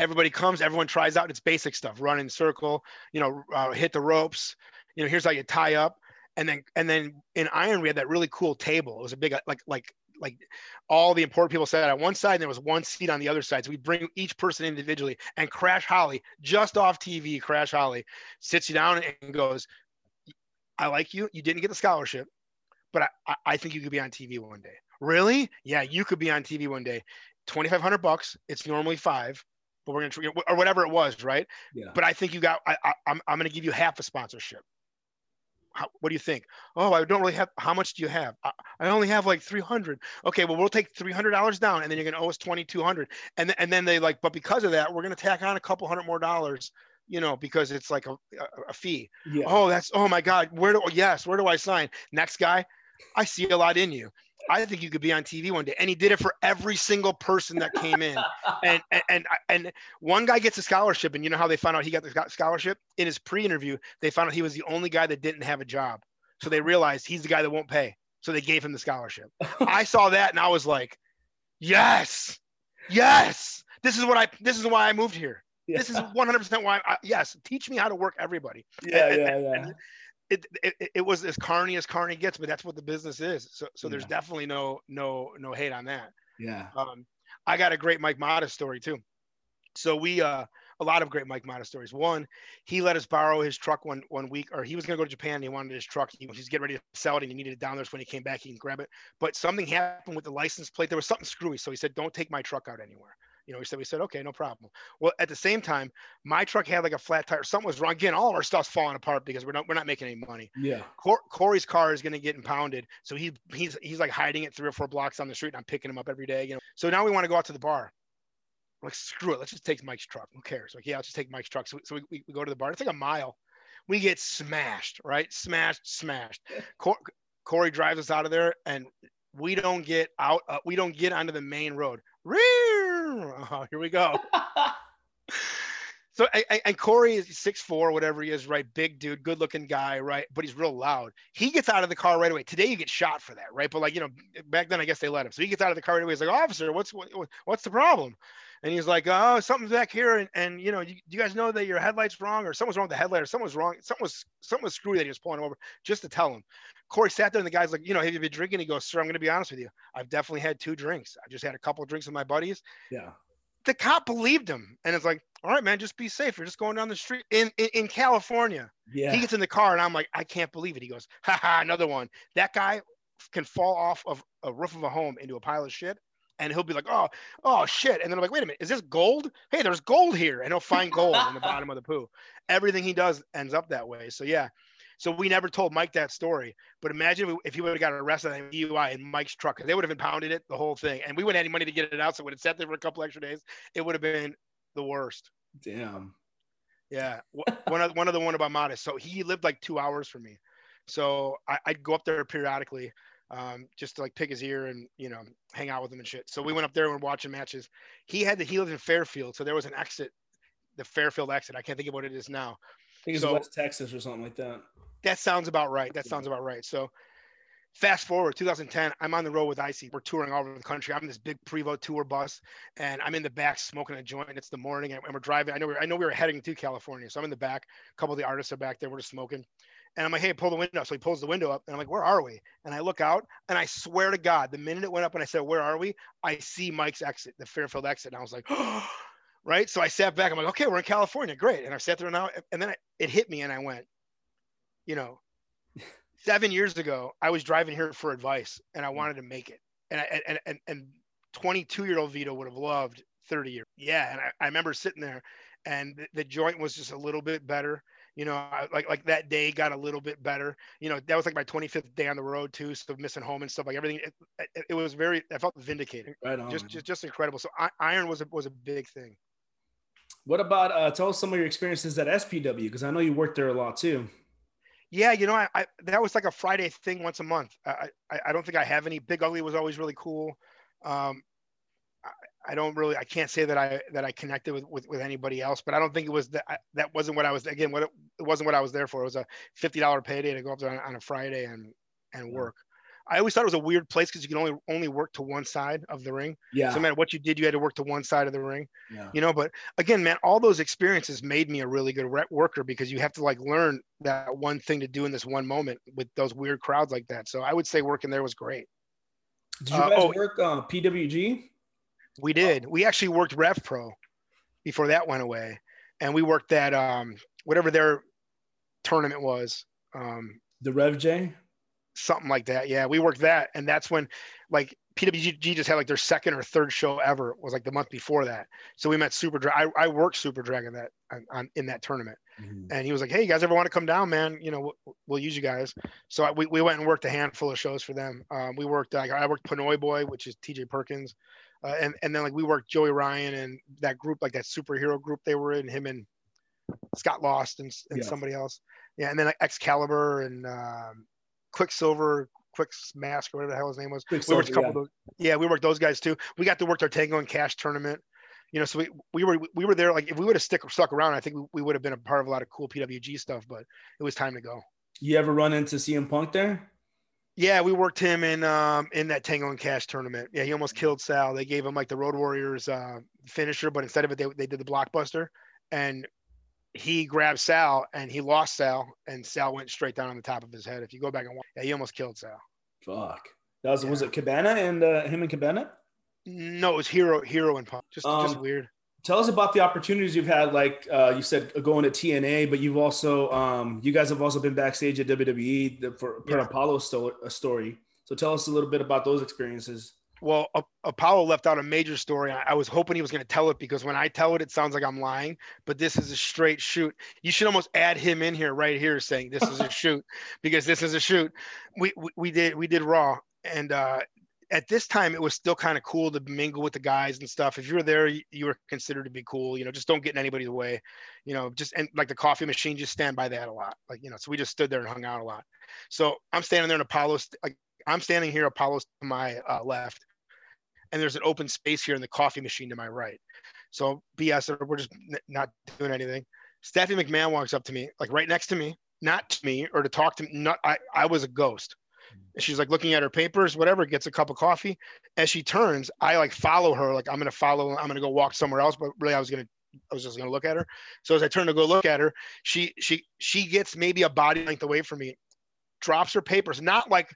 Everybody comes, everyone tries out. It's basic stuff, run in circle, you know, uh, hit the ropes. You know, here's how you tie up. And then, and then in iron, we had that really cool table. It was a big, like, like like all the important people sat on one side and there was one seat on the other side. So we bring each person individually and Crash Holly just off TV, Crash Holly sits you down and goes, I like you. You didn't get the scholarship, but I, I think you could be on TV one day. Really? Yeah, you could be on TV one day. 2,500 bucks. It's normally five, but we're going to, or whatever it was. Right. Yeah. But I think you got, I, I, I'm, I'm going to give you half a sponsorship how, what do you think? Oh, I don't really have. How much do you have? I, I only have like 300. Okay, well, we'll take $300 down and then you're going to owe us 2,200. And, and then they like, but because of that, we're going to tack on a couple hundred more dollars, you know, because it's like a, a, a fee. Yeah. Oh, that's, oh my God. Where do, yes, where do I sign? Next guy, I see a lot in you. I think you could be on TV one day. And he did it for every single person that came in. and, and, and and one guy gets a scholarship, and you know how they found out he got the scholarship in his pre-interview. They found out he was the only guy that didn't have a job, so they realized he's the guy that won't pay. So they gave him the scholarship. I saw that, and I was like, yes, yes. This is what I. This is why I moved here. Yeah. This is 100% why. I, yes, teach me how to work everybody. Yeah, and, yeah, yeah. And, it, it, it was as carny as carny gets, but that's what the business is. So so yeah. there's definitely no no no hate on that. Yeah. Um, I got a great Mike Modest story too. So we uh a lot of great Mike Modest stories. One, he let us borrow his truck one one week, or he was going to go to Japan. And he wanted his truck. He was getting ready to sell it, and he needed it down there. So when he came back, he can grab it. But something happened with the license plate. There was something screwy. So he said, "Don't take my truck out anywhere." You know, we said, we said, okay, no problem. Well, at the same time, my truck had like a flat tire. Something was wrong. Again, all of our stuff's falling apart because we're not we're not making any money. Yeah. Cor- Corey's car is going to get impounded, so he he's he's like hiding it three or four blocks on the street, and I'm picking him up every day. You know, so now we want to go out to the bar. Like, screw it, let's just take Mike's truck. Who cares? Like, yeah, let's just take Mike's truck. So, so we, we go to the bar. It's like a mile. We get smashed, right? Smashed, smashed. Cor- Corey drives us out of there, and we don't get out. Uh, we don't get onto the main road. Oh, here we go. so I, I, and Corey is six four, whatever he is, right? Big dude, good looking guy, right? But he's real loud. He gets out of the car right away. Today you get shot for that, right? But like you know, back then I guess they let him. So he gets out of the car right away. He's like, officer, what's what, what's the problem? And he's like, oh, something's back here, and, and you know, you, you guys know that your headlight's wrong, or something's wrong with the headlight, or something was wrong, something was something was screwy that he was pulling over, just to tell him. Corey sat there and the guy's like, you know, have you been drinking? He goes, sir, I'm going to be honest with you. I've definitely had two drinks. I just had a couple of drinks with my buddies. Yeah. The cop believed him. And it's like, all right, man, just be safe. You're just going down the street in, in, in California. Yeah. He gets in the car and I'm like, I can't believe it. He goes, ha ha, another one. That guy can fall off of a roof of a home into a pile of shit. And he'll be like, oh, oh shit. And then I'm like, wait a minute, is this gold? Hey, there's gold here. And he'll find gold in the bottom of the poo. Everything he does ends up that way. So yeah, so we never told Mike that story. But imagine if he would have got arrested on DUI in Mike's truck, they would have impounded it, the whole thing, and we wouldn't have any money to get it out. So it would have sat there for a couple extra days. It would have been the worst. Damn. Yeah, one of one of the one about Modest. So he lived like two hours from me, so I, would go up there periodically, um, just to like pick his ear and you know hang out with him and shit. So we went up there and we're watching matches. He had the he lived in Fairfield, so there was an exit, the Fairfield exit. I can't think of what it is now. I think it's so, West Texas or something like that. That sounds about right. That sounds about right. So fast forward 2010 i'm on the road with icy we're touring all over the country i'm in this big Prevost tour bus and i'm in the back smoking a joint it's the morning and we're driving i know we're, i know we were heading to california so i'm in the back a couple of the artists are back there we're just smoking and i'm like hey pull the window so he pulls the window up and i'm like where are we and i look out and i swear to god the minute it went up and i said where are we i see mike's exit the fairfield exit and i was like oh, right so i sat back i'm like okay we're in california great and i sat there now and then it hit me and i went you know, seven years ago, I was driving here for advice and I mm. wanted to make it. And I, and, and, and 22 year old Vito would have loved 30 years. Yeah. And I, I remember sitting there and the, the joint was just a little bit better. You know, I, like like that day got a little bit better. You know, that was like my 25th day on the road too, so missing home and stuff like everything. It, it, it was very. I felt vindicated. Right on. Just just, just incredible. So I, iron was a, was a big thing. What about uh, tell us some of your experiences at SPW because I know you worked there a lot too. Yeah, you know, I, I, that was like a Friday thing once a month. I, I, I don't think I have any. Big Ugly was always really cool. Um, I, don't really, I can't say that I that I connected with with, with anybody else, but I don't think it was that. That wasn't what I was. Again, what it, it wasn't what I was there for. It was a fifty dollar payday to go up there on, on a Friday and and work. I always thought it was a weird place because you can only only work to one side of the ring. Yeah. So no matter what you did, you had to work to one side of the ring. Yeah. You know, but again, man, all those experiences made me a really good worker because you have to like learn that one thing to do in this one moment with those weird crowds like that. So I would say working there was great. Did you uh, guys uh, oh, work uh, PWG? We did. We actually worked Rev Pro before that went away, and we worked that um, whatever their tournament was. Um, the Rev J something like that. Yeah, we worked that, and that's when like PWG just had like their second or third show ever. It was like the month before that. So we met Super Dragon. I, I worked Super Dragon that on, on in that tournament, mm-hmm. and he was like, "Hey, you guys ever want to come down, man? You know, we'll, we'll use you guys." So I, we, we went and worked a handful of shows for them. Um, we worked like I worked Pinoy Boy, which is TJ Perkins, uh, and and then like we worked Joey Ryan and that group, like that superhero group they were in, him and Scott Lost and, and yeah. somebody else. Yeah, and then like Excalibur and um, Quicksilver, Quick Mask, or whatever the hell his name was. We worked a couple yeah. of those. Yeah, we worked those guys too. We got to work our Tango and Cash tournament. You know, so we, we were we were there. Like if we would have stick stuck around, I think we, we would have been a part of a lot of cool PWG stuff. But it was time to go. You ever run into CM Punk there? Yeah, we worked him in um in that Tango and Cash tournament. Yeah, he almost killed Sal. They gave him like the Road Warriors uh, finisher, but instead of it, they, they did the blockbuster. And he grabbed Sal and he lost Sal, and Sal went straight down on the top of his head. If you go back and watch, yeah, he almost killed Sal. Fuck. That was yeah. was it Cabana and uh, him and Cabana? No, it was Hero, Hero and Punk. Just um, just weird. Tell us about the opportunities you've had. Like uh, you said, going to TNA, but you've also um, you guys have also been backstage at WWE for, for yeah. Apollo sto- story. So tell us a little bit about those experiences. Well, A- Apollo left out a major story. I, I was hoping he was going to tell it because when I tell it, it sounds like I'm lying. But this is a straight shoot. You should almost add him in here, right here, saying this is a shoot because this is a shoot. We we, we did we did Raw, and uh, at this time it was still kind of cool to mingle with the guys and stuff. If you were there, you, were considered to be cool. You know, just don't get in anybody's way. You know, just and like the coffee machine, just stand by that a lot. Like you know, so we just stood there and hung out a lot. So I'm standing there in Apollo's. Like I'm standing here, Apollo's to my uh, left and there's an open space here in the coffee machine to my right. So BS, we're just not doing anything. Stephanie McMahon walks up to me, like right next to me, not to me or to talk to me. Not I, I was a ghost. She's like looking at her papers, whatever, gets a cup of coffee. As she turns, I like follow her, like I'm gonna follow, I'm gonna go walk somewhere else, but really I was gonna I was just gonna look at her. So as I turn to go look at her, she she she gets maybe a body length away from me, drops her papers, not like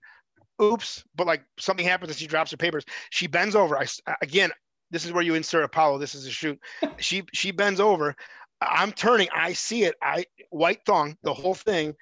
oops, but like something happens and she drops her papers. She bends over. I again, this is where you insert Apollo. This is a shoot. she she bends over. I'm turning. I see it. I white thong, the whole thing.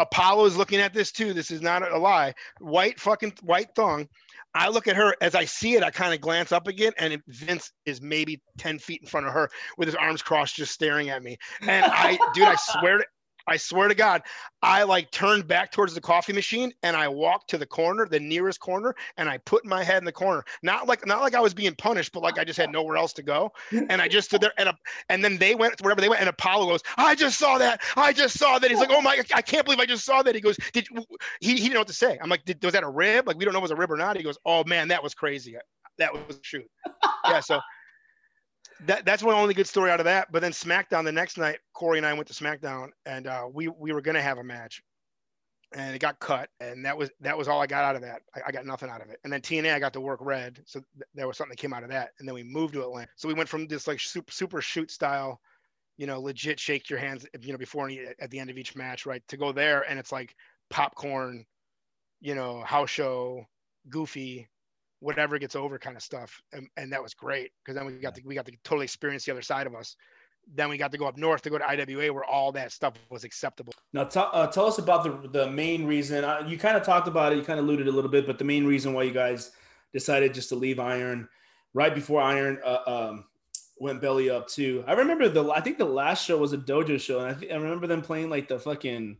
Apollo is looking at this too. This is not a lie. White fucking white thong. I look at her as I see it. I kind of glance up again, and Vince is maybe ten feet in front of her with his arms crossed, just staring at me. And I, dude, I swear to I swear to God, I like turned back towards the coffee machine and I walked to the corner, the nearest corner, and I put my head in the corner. Not like not like I was being punished, but like I just had nowhere else to go. And I just stood there and a, and then they went wherever they went. And Apollo goes, I just saw that. I just saw that. He's like, Oh my, I can't believe I just saw that. He goes, Did he, he didn't know what to say. I'm like, Was that a rib? Like we don't know if it was a rib or not. He goes, Oh man, that was crazy. That was shoot. Yeah. So that that's one only good story out of that. But then SmackDown the next night, Corey and I went to SmackDown, and uh, we we were gonna have a match, and it got cut, and that was that was all I got out of that. I, I got nothing out of it. And then TNA, I got to work Red, so th- there was something that came out of that. And then we moved to Atlanta, so we went from this like super super shoot style, you know, legit shake your hands, you know, before any, at the end of each match, right? To go there, and it's like popcorn, you know, house show, goofy, whatever gets over kind of stuff and, and that was great because then we got to we got to totally experience the other side of us. Then we got to go up north to go to iwa where all that stuff was acceptable. Now t- uh, tell us about the the main reason uh, you kind of talked about it you kind of alluded a little bit but the main reason why you guys decided just to leave iron right before iron uh, um, went belly up too. I remember the i think the last show was a dojo show and i, th- I remember them playing like the fucking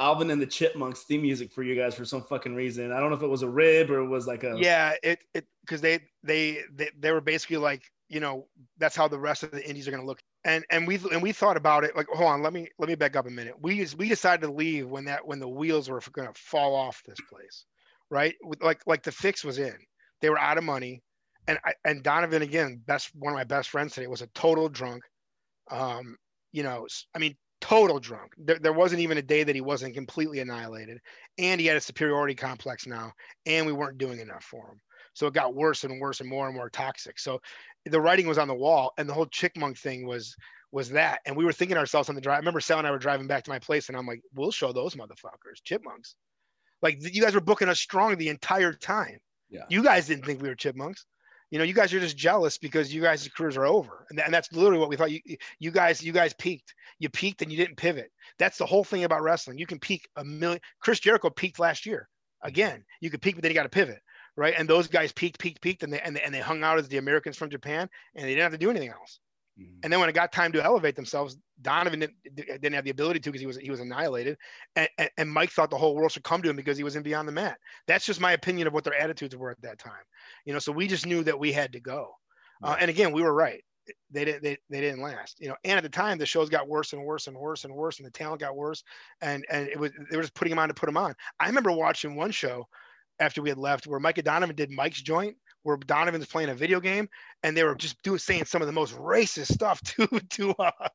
Alvin and the Chipmunks theme music for you guys for some fucking reason. I don't know if it was a rib or it was like a yeah, it it because they, they they they were basically like you know that's how the rest of the indies are gonna look. And and we and we thought about it like hold on let me let me back up a minute. We just we decided to leave when that when the wheels were gonna fall off this place, right? Like like the fix was in. They were out of money, and I, and Donovan again best one of my best friends today was a total drunk. Um, you know, I mean, total drunk. There, there, wasn't even a day that he wasn't completely annihilated. And he had a superiority complex now, and we weren't doing enough for him. So it got worse and worse and more and more toxic. So the writing was on the wall, and the whole chickmunk thing was was that. And we were thinking ourselves on the drive. I remember Sal and I were driving back to my place, and I'm like, "We'll show those motherfuckers, chipmunks." Like you guys were booking us strong the entire time. Yeah. You guys didn't think we were chipmunks you know, you guys are just jealous because you guys' careers are over, and, and that's literally what we thought. You you guys you guys peaked. You peaked and you didn't pivot. That's the whole thing about wrestling. You can peak a million. Chris Jericho peaked last year. Again, you could peak, but then you got to pivot, right? And those guys peaked, peaked, peaked, and they and they, and they hung out as the Americans from Japan, and they didn't have to do anything else. Mm-hmm. And then when it got time to elevate themselves, Donovan didn't, didn't have the ability to because he was he was annihilated, and, and, and, Mike thought the whole world should come to him because he was in Beyond the Mat. That's just my opinion of what their attitudes were at that time, you know. So we just knew that we had to go, uh, and again, we were right. They didn't they, they didn't last, you know. And at the time, the shows got worse and worse and worse and worse, and the talent got worse, and and it was they were just putting them on to put them on. I remember watching one show after we had left where Mike Donovan did Mike's joint where Donovan's playing a video game and they were just doing saying some of the most racist stuff to to uh,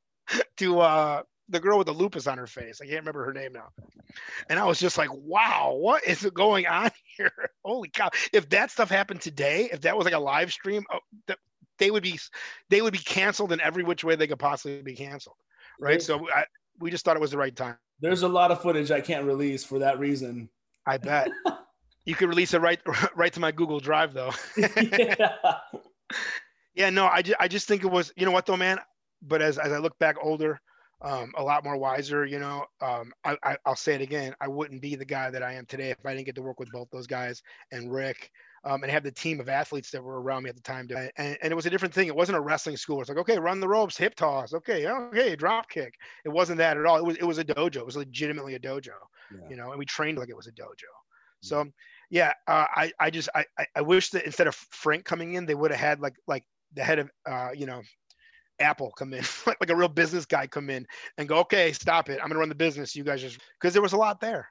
to uh, the girl with the lupus on her face. I can't remember her name now. And I was just like, wow, what is going on here? Holy cow! If that stuff happened today, if that was like a live stream, oh, they would be they would be canceled in every which way they could possibly be canceled, right? So I, we just thought it was the right time. There's a lot of footage I can't release for that reason. I bet. You could release it right right to my Google Drive though. yeah. yeah, no, I, ju- I just think it was, you know what though, man? But as, as I look back older, um, a lot more wiser, you know, um, I, I, will say it again. I wouldn't be the guy that I am today if I didn't get to work with both those guys and Rick. um, and have the team of athletes that were around me at the time. To, and, and it was a different thing. It wasn't a wrestling school. It's like, okay, run the ropes, hip toss. Okay, okay, drop kick. It wasn't that at all. It was it was a dojo. It was legitimately a dojo, yeah. you know, and we trained like it was a dojo. So yeah, uh, I I just I I wish that instead of Frank coming in, they would have had like like the head of uh, you know Apple come in, like a real business guy come in and go, okay, stop it. I'm gonna run the business. You guys just because there was a lot there.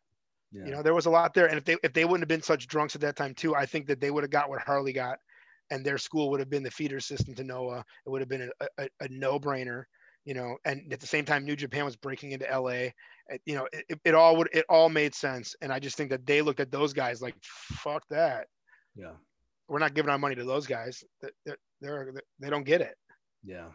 Yeah. You know, there was a lot there, and if they if they wouldn't have been such drunks at that time too, I think that they would have got what Harley got, and their school would have been the feeder system to Noah. It would have been a, a, a no brainer. You know, and at the same time, New Japan was breaking into LA. You know, it, it all would it all made sense, and I just think that they looked at those guys like, fuck that. Yeah, we're not giving our money to those guys. They're, they're they don't get it. Yeah.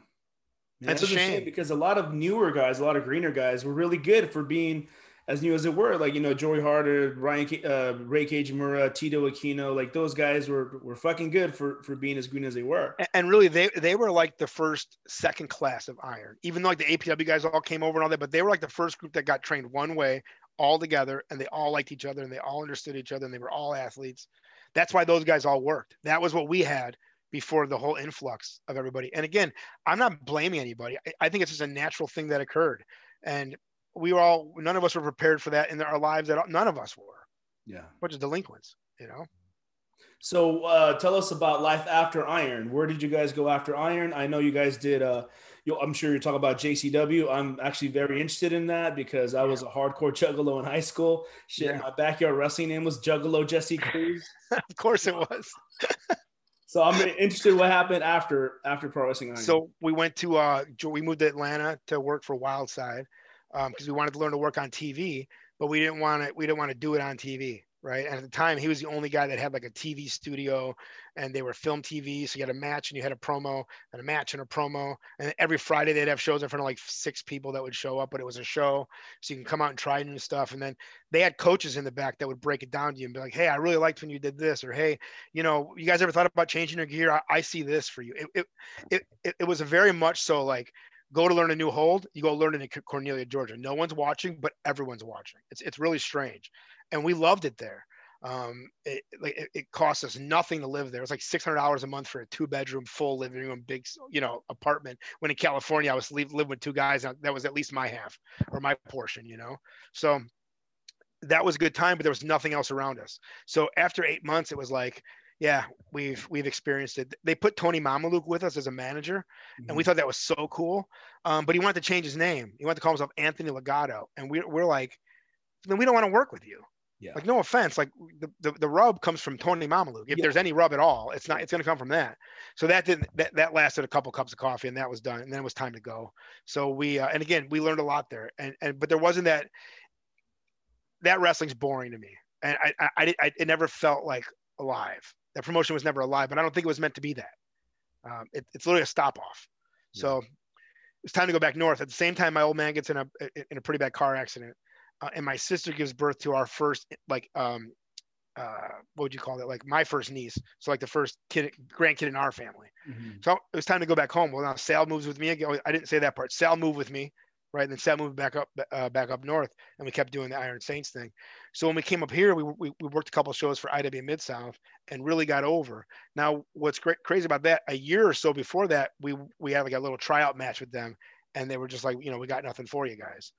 That's a shame. shame because a lot of newer guys, a lot of greener guys, were really good for being as new as it were. Like you know, Joey Harder, Ryan, uh, Ray Kajimura, Tito Aquino, like those guys were were fucking good for for being as green as they were. And really, they they were like the first second class of Iron. Even though like the APW guys all came over and all that, but they were like the first group that got trained one way all together, and they all liked each other, and they all understood each other, and they were all athletes. That's why those guys all worked. That was what we had before the whole influx of everybody. And again, I'm not blaming anybody. I, I think it's just a natural thing that occurred. And we were all, none of us were prepared for that in our lives at all. None of us were. Yeah. Bunch of delinquents, you know? So uh, tell us about life after Iron. Where did you guys go after Iron? I know you guys did. Uh, I'm sure you're talking about JCW. I'm actually very interested in that because I was a hardcore juggalo in high school. Shit, yeah. my backyard wrestling name was Juggalo Jesse Cruz. of course it was. So I'm interested what happened after after pro wrestling. Iron. So we went to uh we moved to Atlanta to work for Wildside because um, we wanted to learn to work on TV, but we didn't want to we didn't want to do it on TV right? And at the time, he was the only guy that had like a TV studio, and they were film TV. So you had a match, and you had a promo, and a match, and a promo. And every Friday they'd have shows in front of like six people that would show up, but it was a show, so you can come out and try new stuff. And then they had coaches in the back that would break it down to you and be like, "Hey, I really liked when you did this," or "Hey, you know, you guys ever thought about changing your gear? I, I see this for you." It, it it it was very much so like go to learn a new hold, you go learn it in Cornelia, Georgia. No one's watching, but everyone's watching. It's it's really strange and we loved it there. Um, it, like it, it cost us nothing to live there. It was like six hundred dollars a month for a two bedroom, full living room, big, you know, apartment. When in California, I was living with two guys. That was at least my half or my portion, you know. So that was a good time, but there was nothing else around us. So after eight months, it was like, yeah, we've we've experienced it. They put Tony Mamaluke with us as a manager, mm-hmm. and we mm-hmm. thought that was so cool. Um, but he wanted to change his name. He wanted to call himself Anthony Legato, and we, we're like, then we don't want to work with you. Yeah. Like no offense, like the, the, the rub comes from Tony Mamaluke. If yeah. there's any rub at all, it's not. It's going to come from that. So that didn't. That, that lasted a couple cups of coffee, and that was done. And then it was time to go. So we uh, and again we learned a lot there. And and but there wasn't that. That wrestling's boring to me, and I I, I, I it never felt like alive. That promotion was never alive, but I don't think it was meant to be that. Um, it, it's literally a stop off. Yeah. So it's time to go back north. At the same time, my old man gets in a in a pretty bad car accident uh, and my sister gives birth to our first like um uh what would you call it like my first niece so like the first kid grandkid in our family mm-hmm. so it was time to go back home well now sal moves with me again i didn't say that part sal moved with me right? And then sal moved back up uh, back up north and we kept doing the iron saints thing. So when we came up here we, we, we worked a couple shows for IWA Mid-South and really got over. Now what's great crazy about that a year or so before that we we had like a little tryout match with them and they were just like you know we got nothing for you guys.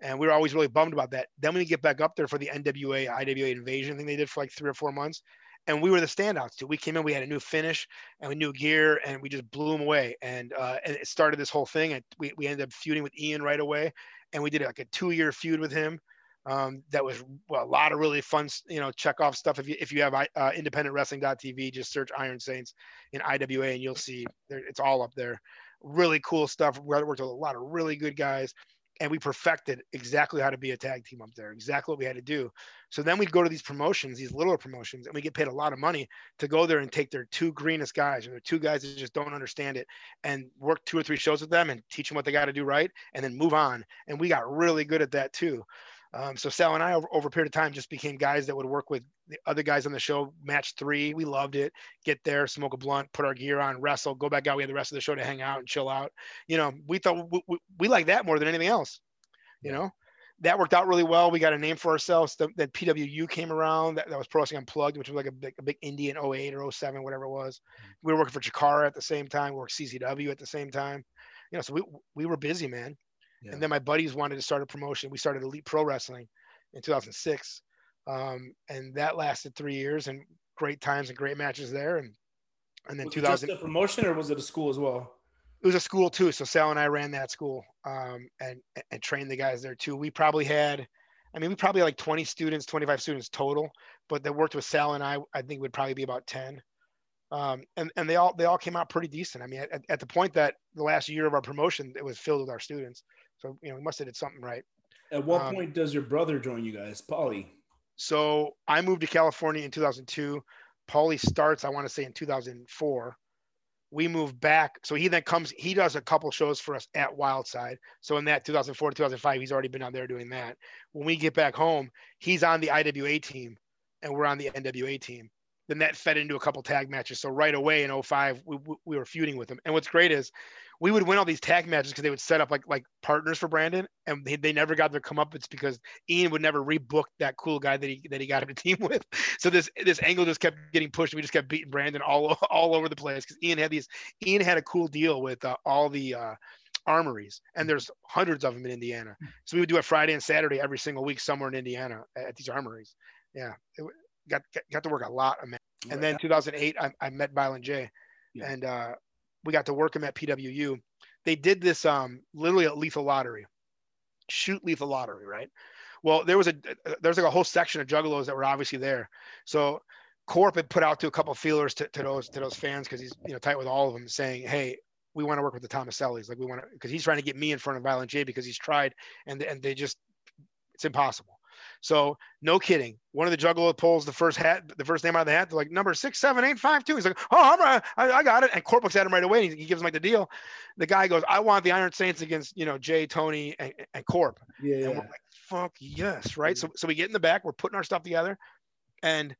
And we were always really bummed about that. Then we get back up there for the NWA IWA invasion thing they did for like three or four months, and we were the standouts too. We came in, we had a new finish and we new gear, and we just blew them away. And uh, and it started this whole thing, and we we ended up feuding with Ian right away, and we did like a two year feud with him. Um, that was well, a lot of really fun, you know, check off stuff. If you if you have uh, independentwrestling.tv, just search Iron Saints in IWA, and you'll see there, it's all up there. Really cool stuff. We worked with a lot of really good guys and we perfected exactly how to be a tag team up there, exactly what we had to do. So then we'd go to these promotions, these little promotions, and we get paid a lot of money to go there and take their two greenest guys or their two guys that just don't understand it and work two or three shows with them and teach them what they got to do right and then move on. And we got really good at that too. Um, so Sal and I, over, over, a period of time, just became guys that would work with the other guys on the show. Match three, we loved it. Get there, smoke a blunt, put our gear on, wrestle, go back out. We had the rest of the show to hang out and chill out. You know, we thought we, we, we like that more than anything else. You know, that worked out really well. We got a name for ourselves. Then PWU came around. That, that was Pro Wrestling Unplugged, which was like a big, a big indie in 08 or 07, whatever it was. We were working for Chikara at the same time. We worked CZW at the same time. You know, so we we were busy, man. Yeah. And then my buddies wanted to start a promotion. We started Elite Pro Wrestling in 2006, um, and that lasted three years and great times and great matches there. And and then was 2000 just a promotion or was it a school as well? it was a school too. So Sal and I ran that school um, and and trained the guys there too. We probably had, I mean, we probably had like 20 students, 25 students total, but that worked with Sal and I. I think would probably be about 10. Um, and and they all they all came out pretty decent. I mean, at, at the point that the last year of our promotion, it was filled with our students. So you know, we must have did something right. At what um, point does your brother join you guys, Paulie? So I moved to California in 2002. Paulie starts, I want to say, in 2004 we move back. So he then comes, he does a couple shows for us at Wildside. So in that 2004 to 2005, he's already been out there doing that. When we get back home, he's on the IWA team and we're on the NWA team. Then that fed into a couple tag matches. So right away in 05, we, we were feuding with him. And what's great is we would win all these tag matches because they would set up like like partners for Brandon, and they, they never got their comeuppance because Ian would never rebook that cool guy that he that he got a team with. So this this angle just kept getting pushed. We just kept beating Brandon all all over the place because Ian had these Ian had a cool deal with uh, all the uh, armories, and there's hundreds of them in Indiana. So we would do it Friday and Saturday every single week somewhere in Indiana at these armories. Yeah, it, got got to work a lot of men. And then 2008, I, I met Violent J, yeah. and uh, we got to work him at PWU. They did this um, literally a lethal lottery, shoot lethal lottery, right? Well, there was a there's like a whole section of juggalos that were obviously there. So Corp had put out to a couple feelers to, to those to those fans because he's you know tight with all of them, saying, "Hey, we want to work with the Thomasellis. Like we want to because he's trying to get me in front of Violent J because he's tried and and they just it's impossible. So no kidding. One of the juggalo pulls the first hat, the first name out of the hat. They're like number six, seven, eight, five, two. He's like, oh, I'm right. I, I got it. And Corp looks at him right away. And he, he, gives him like the deal. The guy goes, I want the Iron Saints against you know Jay, Tony, and, and Corp. Yeah. And we're like, fuck yes, right. So so we get in the back. We're putting our stuff together, and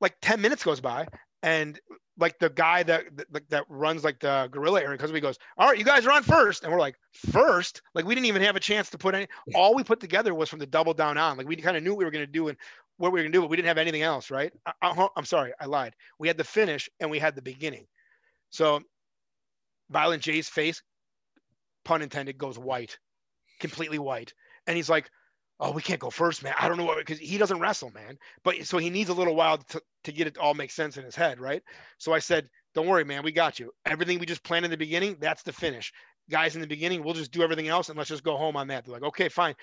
like 10 minutes goes by and like the guy that that, that runs like the gorilla area because he goes, all right, you guys are on first, and we're like first, like we didn't even have a chance to put any. All we put together was from the double down on, like we kind of knew what we were going to do and what we were going to do, but we didn't have anything else, right? Uh, uh, I, am sorry, I lied. We had the finish and we had the beginning. So, Violent J's face, pun intended, goes white, completely white, and he's like, oh, we can't go first, man. I don't know what because he doesn't wrestle, man. But so he needs a little while to, to get it all make sense in his head, right? So I said, don't worry, man, we got you. Everything we just planned in the beginning, that's the finish. Guys in the beginning, we'll just do everything else and let's just go home on that. They're like, okay, fine.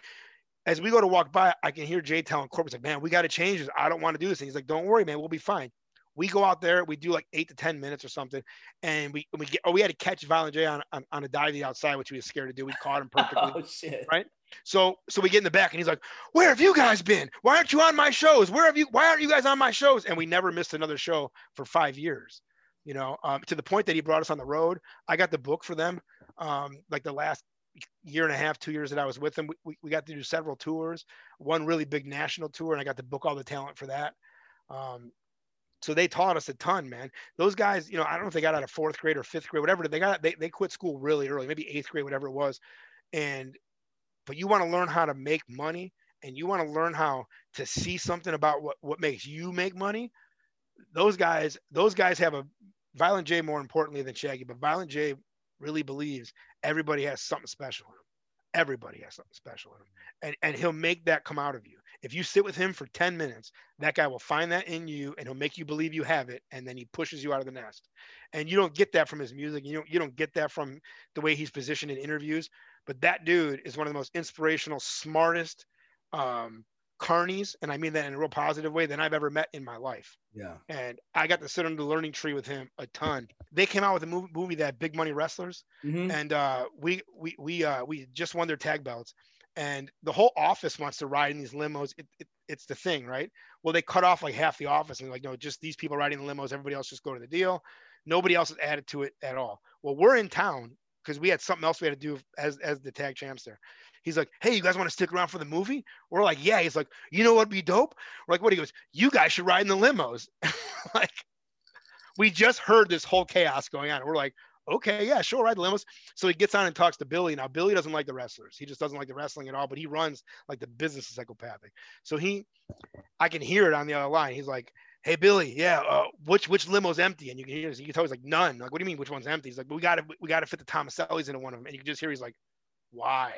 As we go to walk by, I can hear Jay telling Corpus like, man, we got to change this. I don't want to do this. And he's like, don't worry, man, we'll be fine. We go out there, we do like eight to ten minutes or something, and we we get. Oh, we had to catch Violent J on, on, on a divey outside, which we were scared to do. We caught him perfectly. oh shit! Right. So so we get in the back and he's like, "Where have you guys been? Why aren't you on my shows? Where have you? Why aren't you guys on my shows?" And we never missed another show for five years. You know, um, to the point that he brought us on the road. I got the book for them. Um, like the last year and a half, two years that I was with them, we, we got to do several tours. One really big national tour, and I got to book all the talent for that. Um, so they taught us a ton, man. Those guys, you know, I don't know if they got out of fourth grade or fifth grade, whatever. They got they, they quit school really early, maybe eighth grade, whatever it was. And but you want to learn how to make money and you want to learn how to see something about what, what makes you make money, those guys, those guys have a Violent J more importantly than Shaggy, but Violent J really believes everybody has something special in him. Everybody has something special in him. And, and he'll make that come out of you. If you sit with him for 10 minutes, that guy will find that in you and he'll make you believe you have it. And then he pushes you out of the nest. And you don't get that from his music. You don't, you don't get that from the way he's positioned in interviews. But that dude is one of the most inspirational, smartest um, carnies, and I mean that in a real positive way, than I've ever met in my life. Yeah. And I got to sit under the learning tree with him a ton. They came out with a movie, movie that Big Money Rustlas, mm-hmm. and uh, we we we uh, we just won their tag belts, and the whole office wants to ride in these limos. It, it, it's the thing, right? Well, they cut off like half the office and like, no, just these people riding the limos. Everybody else just go to the deal. Nobody else has added to it at all. Well, we're in town because we had something else we had to do as as the tag champs there. He's like, hey, you guys want to stick around for the movie? We're like, yeah. He's like, you know what'd be dope? We're like, what? He goes, you guys should ride in the limos. like, we just heard this whole chaos going on. We're like, okay, yeah, sure, ride the limos. So he gets on and talks to Billy. Now Billy doesn't like the wrestlers. He just doesn't like the wrestling at all. But he runs like the business is psychopathic. So he, I can hear it on the other line. He's like, "Hey Billy, yeah, uh, which which limo's empty?" And you can hear, you can tell he's like, "None." Like, what do you mean, which one's empty? He's like, "We got to we got to fit the Thomasellis into one of them." And you can just hear he's like, "Why?"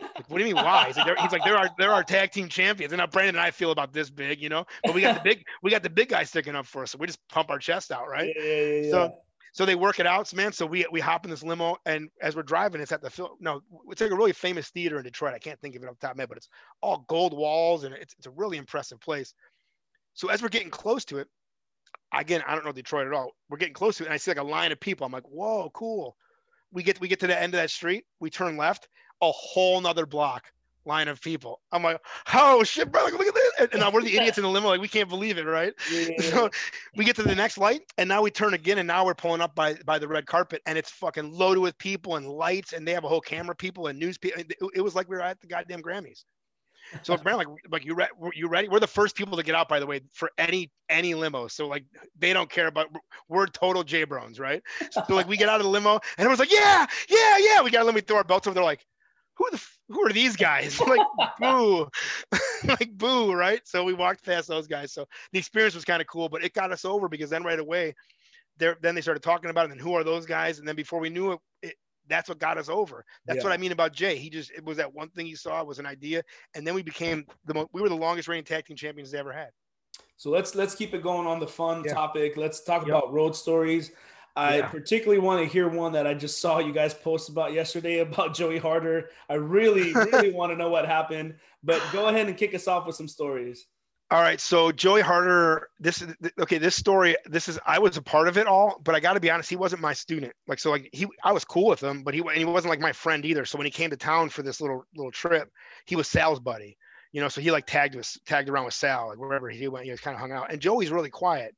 Like, what do you mean why? He's like, he's like, there are there are tag team champions. And now Brandon and I feel about this big, you know, but we got the big we got the big guy sticking up for us. So we just pump our chest out, right? Yeah, yeah, yeah, So so they work it out, man. So we we hop in this limo, and as we're driving, it's at the film. No, it's like a really famous theater in Detroit. I can't think of it off the top of my head, but it's all gold walls, and it's it's a really impressive place. So as we're getting close to it, again, I don't know Detroit at all. We're getting close to it, and I see like a line of people. I'm like, whoa, cool. We get we get to the end of that street, we turn left, a whole nother block line of people. I'm like, oh shit, bro, look at this. And, and now we're the idiots in the limo, like we can't believe it, right? Yeah, yeah, yeah. So we get to the next light, and now we turn again, and now we're pulling up by by the red carpet, and it's fucking loaded with people and lights, and they have a whole camera people and news people. It, it was like we were at the goddamn Grammys. So Brand, like, like you, re- you ready? We're the first people to get out, by the way, for any any limo. So like, they don't care about. We're total jabronis, right? So, like, we get out of the limo, and it was like, yeah, yeah, yeah. We got to let me throw our belts over. They're like, who the f- who are these guys? like, boo, like boo, right? So we walked past those guys. So the experience was kind of cool, but it got us over because then right away, there then they started talking about it. And who are those guys? And then before we knew it, it that's what got us over. That's Yeah. what I mean about Jay. He just it was that one thing he saw was an idea, and then we became the mo- we were the longest reigning tag team champions they ever had. So let's let's keep it going on the fun Yeah. topic. Let's talk Yep. about road stories. I Yeah. particularly want to hear one that I just saw you guys post about yesterday about Joey Harder. I really, really want to know what happened. But go ahead and kick us off with some stories. All right, so Joey Harder, this is okay. This story, this is I was a part of it all, but I got to be honest, he wasn't my student. Like so, like he, I was cool with him, but he and he wasn't like my friend either. So when he came to town for this little little trip, he was Sal's buddy, you know. So he like tagged us, tagged around with Sal, like wherever he went, he was kind of hung out. And Joey's really quiet,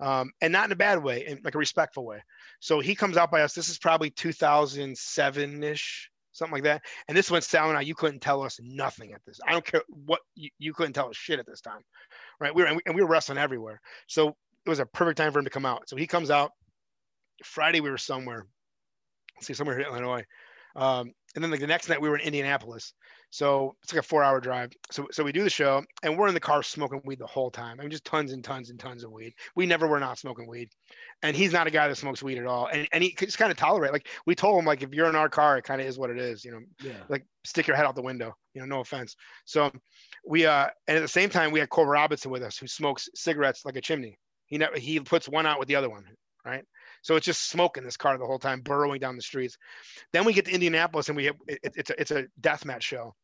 um, and not in a bad way, in like a respectful way. So he comes out by us. This is probably 2007 ish, something like that. And this Sal and I, you couldn't tell us nothing at this. I don't care what you, you couldn't tell us shit at this time, right? We were and we, and we were wrestling everywhere, so it was a perfect time for him to come out. So he comes out. Friday we were somewhere, let's see, somewhere here in Illinois, um, and then like the next night we were in Indianapolis. So it's like a four-hour drive. So so we do the show, and we're in the car smoking weed the whole time. I mean, just tons and tons and tons of weed. We never were not smoking weed, and he's not a guy that smokes weed at all. And and he just kind of tolerate. Like we told him, like if you're in our car, it kind of is what it is. You know, Yeah. like stick your head out the window. You know, no offense. So we uh and at the same time we had Cole Robinson with us who smokes cigarettes like a chimney. He never he puts one out with the other one, right? So it's just smoke in this car the whole time, burrowing down the streets. Then we get to Indianapolis and we have it, it's a it's a death match show.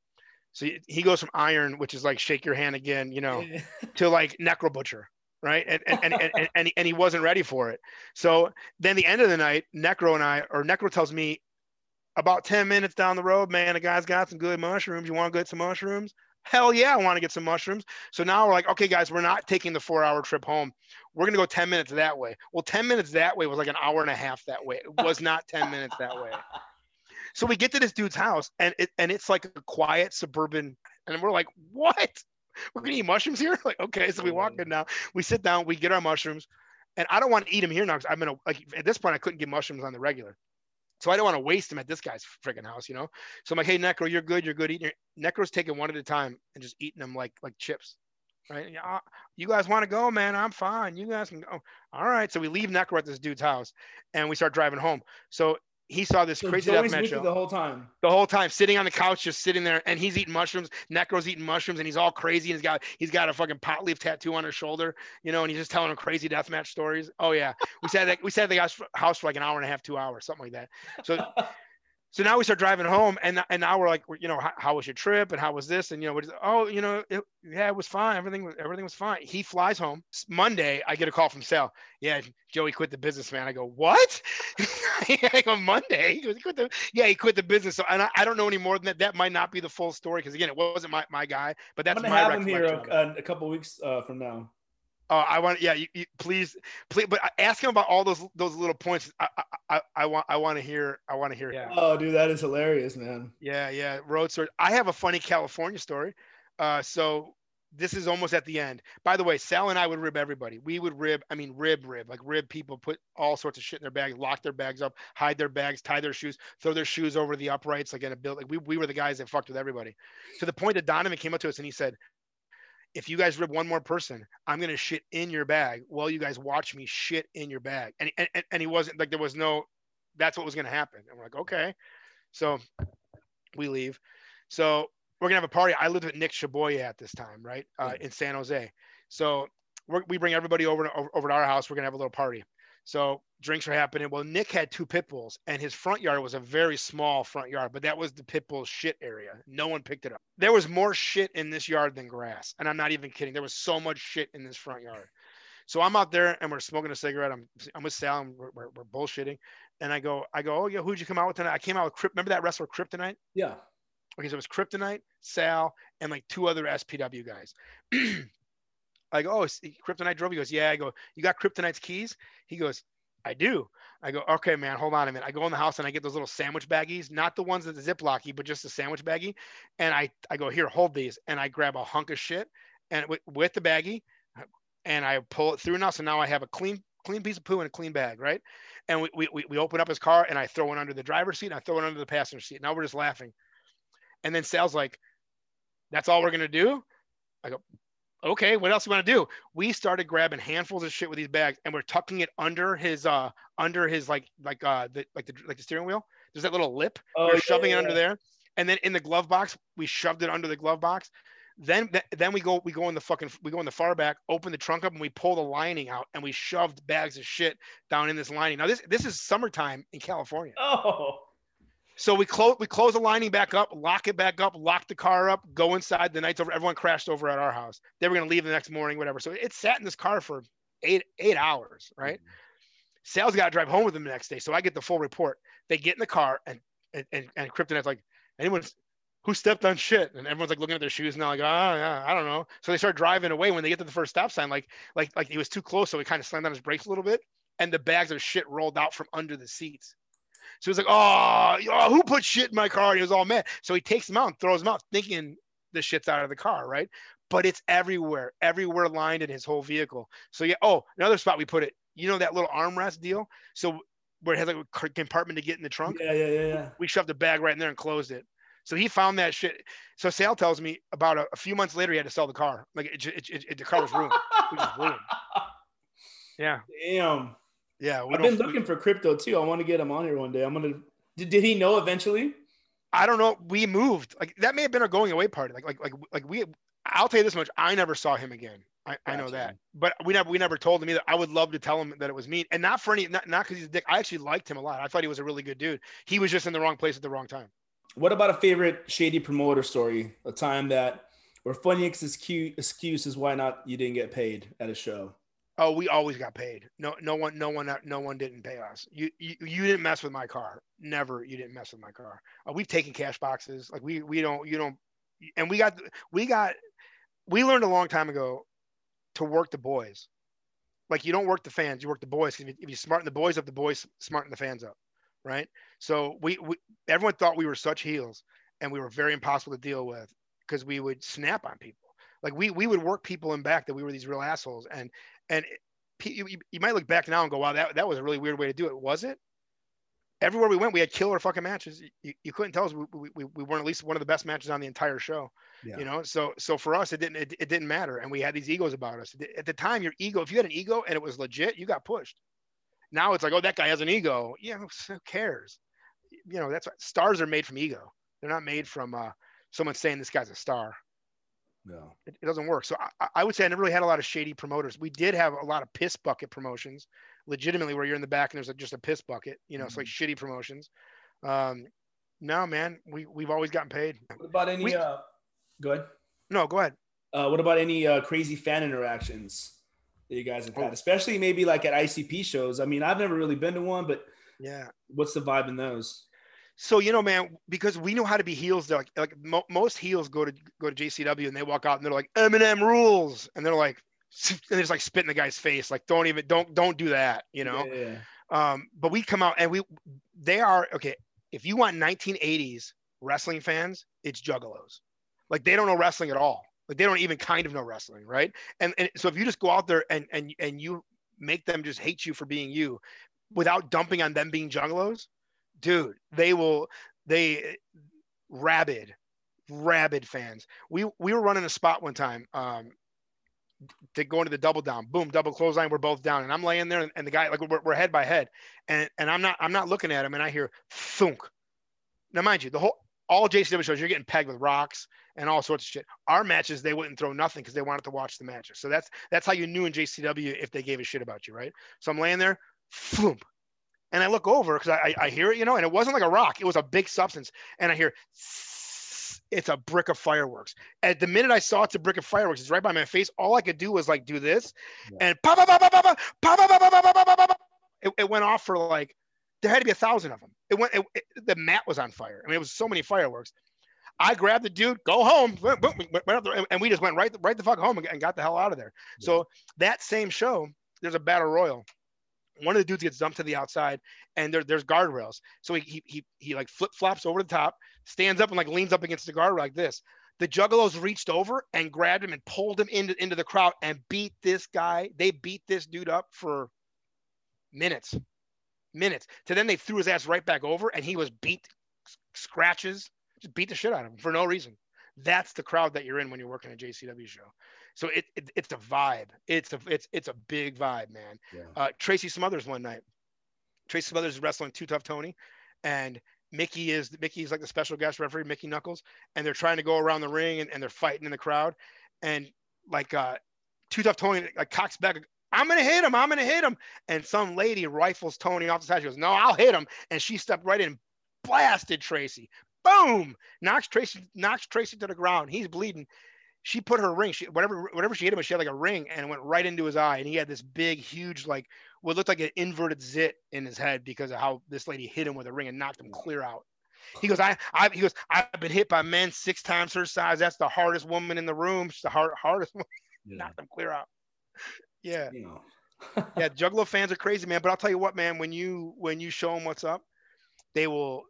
So he- goes from Iron, which is like shake your hand again, you know, to like Necro Butcher, right? And and, and, and, and, he, and he wasn't ready for it. So then the end of the night, Necro and I, or Necro tells me about 10 minutes down the road, man, the guy's got some good mushrooms. You want to get some mushrooms? Hell yeah, I want to get some mushrooms. So now we're like, okay, guys, we're not taking the four hour trip home. We're going to go 10 minutes that way. Well, 10 minutes that way was like an hour and a half that way. It was not 10 minutes that way. So we get to this dude's house and it and it's like a quiet suburban, and we're like, what? We're gonna eat mushrooms here? Like, okay. So we walk in now, we sit down, we get our mushrooms, and I don't want to eat them here now because I'm gonna like at this point I couldn't get mushrooms on the regular. So I don't want to waste them at this guy's freaking house, you know. So I'm like, hey Necro, you're good, you're good eating. your-" Necro's taking one at a time and just eating them like like chips. Right? Uh, you guys want to go, man? I'm fine. You guys can go. All right. So we leave Necro at this dude's house, and we start driving home. So he saw this So crazy Joey's death match with you show the whole time. the whole time sitting on the couch just sitting there and he's eating mushrooms. Necro's eating mushrooms and he's all crazy and he's got he's got a fucking pot leaf tattoo on his shoulder you know and he's just telling him crazy deathmatch stories. Oh yeah. We sat that we sat at the guy's house for like an hour and a half two hours something like that. So so now we start driving home and and now we're like you know how, how was your trip? And how was this? And you know what is, oh you know it, yeah it was fine. Everything was everything was fine. He flies home. Monday i get a call from sal. Yeah joey quit the business man. I go what? I go monday? He goes he quit the yeah he quit the business. So and I, I don't know any more than that. That might not be the full story because again it wasn't my, my guy but I'm that's gonna my have him here recollection of it. a, a couple weeks uh, from now. Uh, I want, yeah, you, you, please, please, but ask him about all those those little points. I, I, I, I want, I want to hear, I want to hear. Yeah, Oh, dude, that is hilarious, man. yeah, yeah. Road story. I have a funny California story. Uh, so this is almost at the end. By the way, Sal and I would rib everybody. We would rib, I mean, rib, rib, like rib people, put all sorts of shit in their bags, lock their bags up, hide their bags, tie their shoes, throw their shoes over the uprights, like in a building. Like we, we were the guys that fucked with everybody. To the point that Donovan came up to us and he said, if you guys rib one more person, I'm gonna shit in your bag while you guys watch me shit in your bag. And and, and he wasn't like there was no that's what was gonna happen. And we're like, okay. So we leave. So we're gonna have a party. I lived with Nick Shaboya at this time, right, uh, in San Jose. So we bring everybody over to, over, over to our house. We're gonna have a little party. So drinks were happening. Well, Nick had two pit bulls, and his front yard was a very small front yard, but that was the pit bull shit area. No one picked it up. There was more shit in this yard than grass, and I'm not even kidding. There was so much shit in this front yard. So I'm out there and we're smoking a cigarette. I'm I'm with Sal and we're, we're, we're bullshitting, and I go I go oh yeah who'd you come out with tonight? I came out with Crypt. Remember that wrestler Kryptonite? Yeah. Okay, so it was Kryptonite, Sal, and like two other SPW guys. I go, oh, Kryptonite drove. He goes, yeah. I go, you got Kryptonite's keys? He goes, I do. I go, okay, man, hold on a minute. I go in the house and I get those little sandwich baggies, not the ones that the Ziplocky, but just the sandwich baggie. And I, I go, here, hold these. And I grab a hunk of shit and with, with the baggie and I pull it through now. So now I have a clean, clean piece of poo in a clean bag, right? And we, we, we open up his car and I throw it under the driver's seat and I throw it under the passenger seat. Now we're just laughing. And then Sal's like, that's all we're going to do? I go, okay, what else you want to do? We started grabbing handfuls of shit with these bags and we're tucking it under his, uh, under his, like, like, uh, the, like the, like the steering wheel. There's that little lip. Oh, we're yeah, shoving yeah. it under there. And then in the glove box, we shoved it under the glove box. Then, then we go, we go in the fucking, we go in the far back, open the trunk up, and we pull the lining out, and we shoved bags of shit down in this lining. Now this, this is summertime in California. Oh, so we close we close the lining back up, lock it back up, lock the car up, go inside. The night's over. Everyone crashed over at our house. They were gonna leave the next morning, whatever. So it sat in this car for eight eight hours, right? Mm-hmm. Sal's got to drive home with them the next day. So I get the full report. They get in the car and and and, and Kryptonite's like, anyone who stepped on shit? And everyone's like looking at their shoes and they're like, oh yeah, I don't know. So they start driving away. When they get to the first stop sign, like like like he was too close, so he kind of slammed on his brakes a little bit, and the bags of shit rolled out from under the seats. So he's like, oh, oh, who put shit in my car? And he was all mad. So he takes them out and throws them out, thinking the shit's out of the car, right? But it's everywhere, everywhere lined in his whole vehicle. So yeah. Oh, another spot we put it. You know that little armrest deal. So where it has like a compartment to get in the trunk. Yeah, yeah, yeah, yeah. We shoved a bag right in there and closed it. So he found that shit. So Sal tells me about a, a few months later he had to sell the car. Like it, it, it, it the car was ruined. was ruined. Yeah. Damn. Yeah, I've been looking for crypto too. I want to get him on here one day. I'm gonna. Did, did he know eventually? I don't know. We moved. Like that may have been our going away party. Like like like like we. I'll tell you this much. I never saw him again. I, gotcha. I know that, but we never we never told him either. I would love to tell him that it was me, and not for any not not because he's a dick. I actually liked him a lot. I thought he was a really good dude. He was just in the wrong place at the wrong time. What about a favorite shady promoter story? A time that or funny excuse excuse is why not you didn't get paid at a show. Oh, we always got paid. No, no one, no one, no one didn't pay us. You, you, you didn't mess with my car. Never, you didn't mess with my car. Uh, we've taken cash boxes. Like we, we don't, you don't, and we got, we got, we learned a long time ago to work the boys. Like you don't work the fans, you work the boys. If you, if you smarten the boys up, the boys smarten the fans up, right? So we, we, everyone thought we were such heels, and we were very impossible to deal with because we would snap on people like we we would work people in back that we were these real assholes and and you, you might look back now and go, wow, that, that was a really weird way to do it. Was it? Everywhere we went, we had killer fucking matches. You, you couldn't tell us we, we, we weren't at least one of the best matches on the entire show. Yeah. You know, so so for us, it didn't it, it didn't matter, and we had these egos about us. At the time, your ego, if you had an ego and it was legit, you got pushed. Now it's like, oh, that guy has an ego. Yeah, who cares? You know, that's what stars are made from ego. They're not made from uh, someone saying this guy's a star. No, it, it doesn't work. So I, I, would say I never really had a lot of shady promoters. We did have a lot of piss bucket promotions, legitimately, where you're in the back and there's a, just a piss bucket. You know, mm-hmm. it's like mm-hmm. shitty promotions. Um, no, man, we we've always gotten paid. What about any? We, uh, go ahead. No, go ahead. Uh, what about any uh, crazy fan interactions that you guys have had, oh. especially maybe like at ICP shows? I mean, I've never really been to one, but yeah, what's the vibe in those? So you know, man, because we know how to be heels. Like, like mo- most heels go to go to JCW and they walk out and they're like Eminem rules, and they're like, and they just like spit in the guy's face, like don't even don't don't do that, you know. Yeah. Um, but we come out and we they are okay. If you want 1980s wrestling fans, it's juggalos. Like they don't know wrestling at all. Like they don't even kind of know wrestling, right? And and so if you just go out there and and and you make them just hate you for being you, without dumping on them being juggalos, dude, they will they rabid, rabid fans. We we were running a spot one time. Um, to go into the double down, boom, double clothesline. We're both down, and I'm laying there, and, the guy like we're, we're, head by head, and and I'm not I'm not looking at him, and I hear thunk. Now, mind you, the whole all JCW shows you're getting pegged with rocks and all sorts of shit. Our matches they wouldn't throw nothing because they wanted to watch the matches. So that's that's how you knew in JCW if they gave a shit about you, right? So I'm laying there, thump, and I look over because I, I hear it, you know, and it wasn't like a rock; it was a big substance, and I hear. It's a brick of fireworks. At the minute I saw it's a brick of fireworks, it's right by my face. All I could do was like do this, and pop, pop, pop, pop, pop, pop, pop, pop, pop, pop, pop, pop. It, went off for like there had to be a thousand of them. It went. The mat was on fire. I mean, it was so many fireworks. I grabbed the dude, go home, and we just went right, right the fuck home and got the hell out of there. So that same show, there's a battle royal. One of the dudes gets dumped to the outside, and there, there's guardrails. So he, he he he like flip flops over the top, stands up and like leans up against the guard like this. The Juggalos reached over and grabbed him and pulled him into into the crowd and beat this guy. They beat this dude up for minutes minutes. To then they threw his ass right back over and he was beat, scratches, just beat the shit out of him for no reason. That's the crowd that you're in when you're working a JCW show. So it, it it's a vibe. It's a it's it's a big vibe, man. Yeah. Uh, Tracy Smothers one night. Tracy Smothers is wrestling Too Tough Tony, and Mickey is Mickey's like the special guest referee, Mickey Knuckles, and they're trying to go around the ring and, and they're fighting in the crowd, and like uh, Too Tough Tony like cocks back I'm gonna hit him. I'm gonna hit him. And some lady rifles Tony off the side. She goes, No, I'll hit him. And she stepped right in, blasted Tracy. Boom! Knocks Tracy, knocks Tracy to the ground. He's bleeding. She put her ring, she, whatever, whatever she hit him, she had like a ring and went right into his eye. And he had this big, huge, like what looked like an inverted zit in his head because of how this lady hit him with a ring and knocked him mm. clear out. He goes, I, I, he goes, I've been hit by men six times her size. That's the hardest woman in the room. She's the hard, hardest one. Yeah. Knocked them clear out. Yeah. Know. yeah, Juggalo fans are crazy, man. But I'll tell you what, man. When you when you show them what's up, they will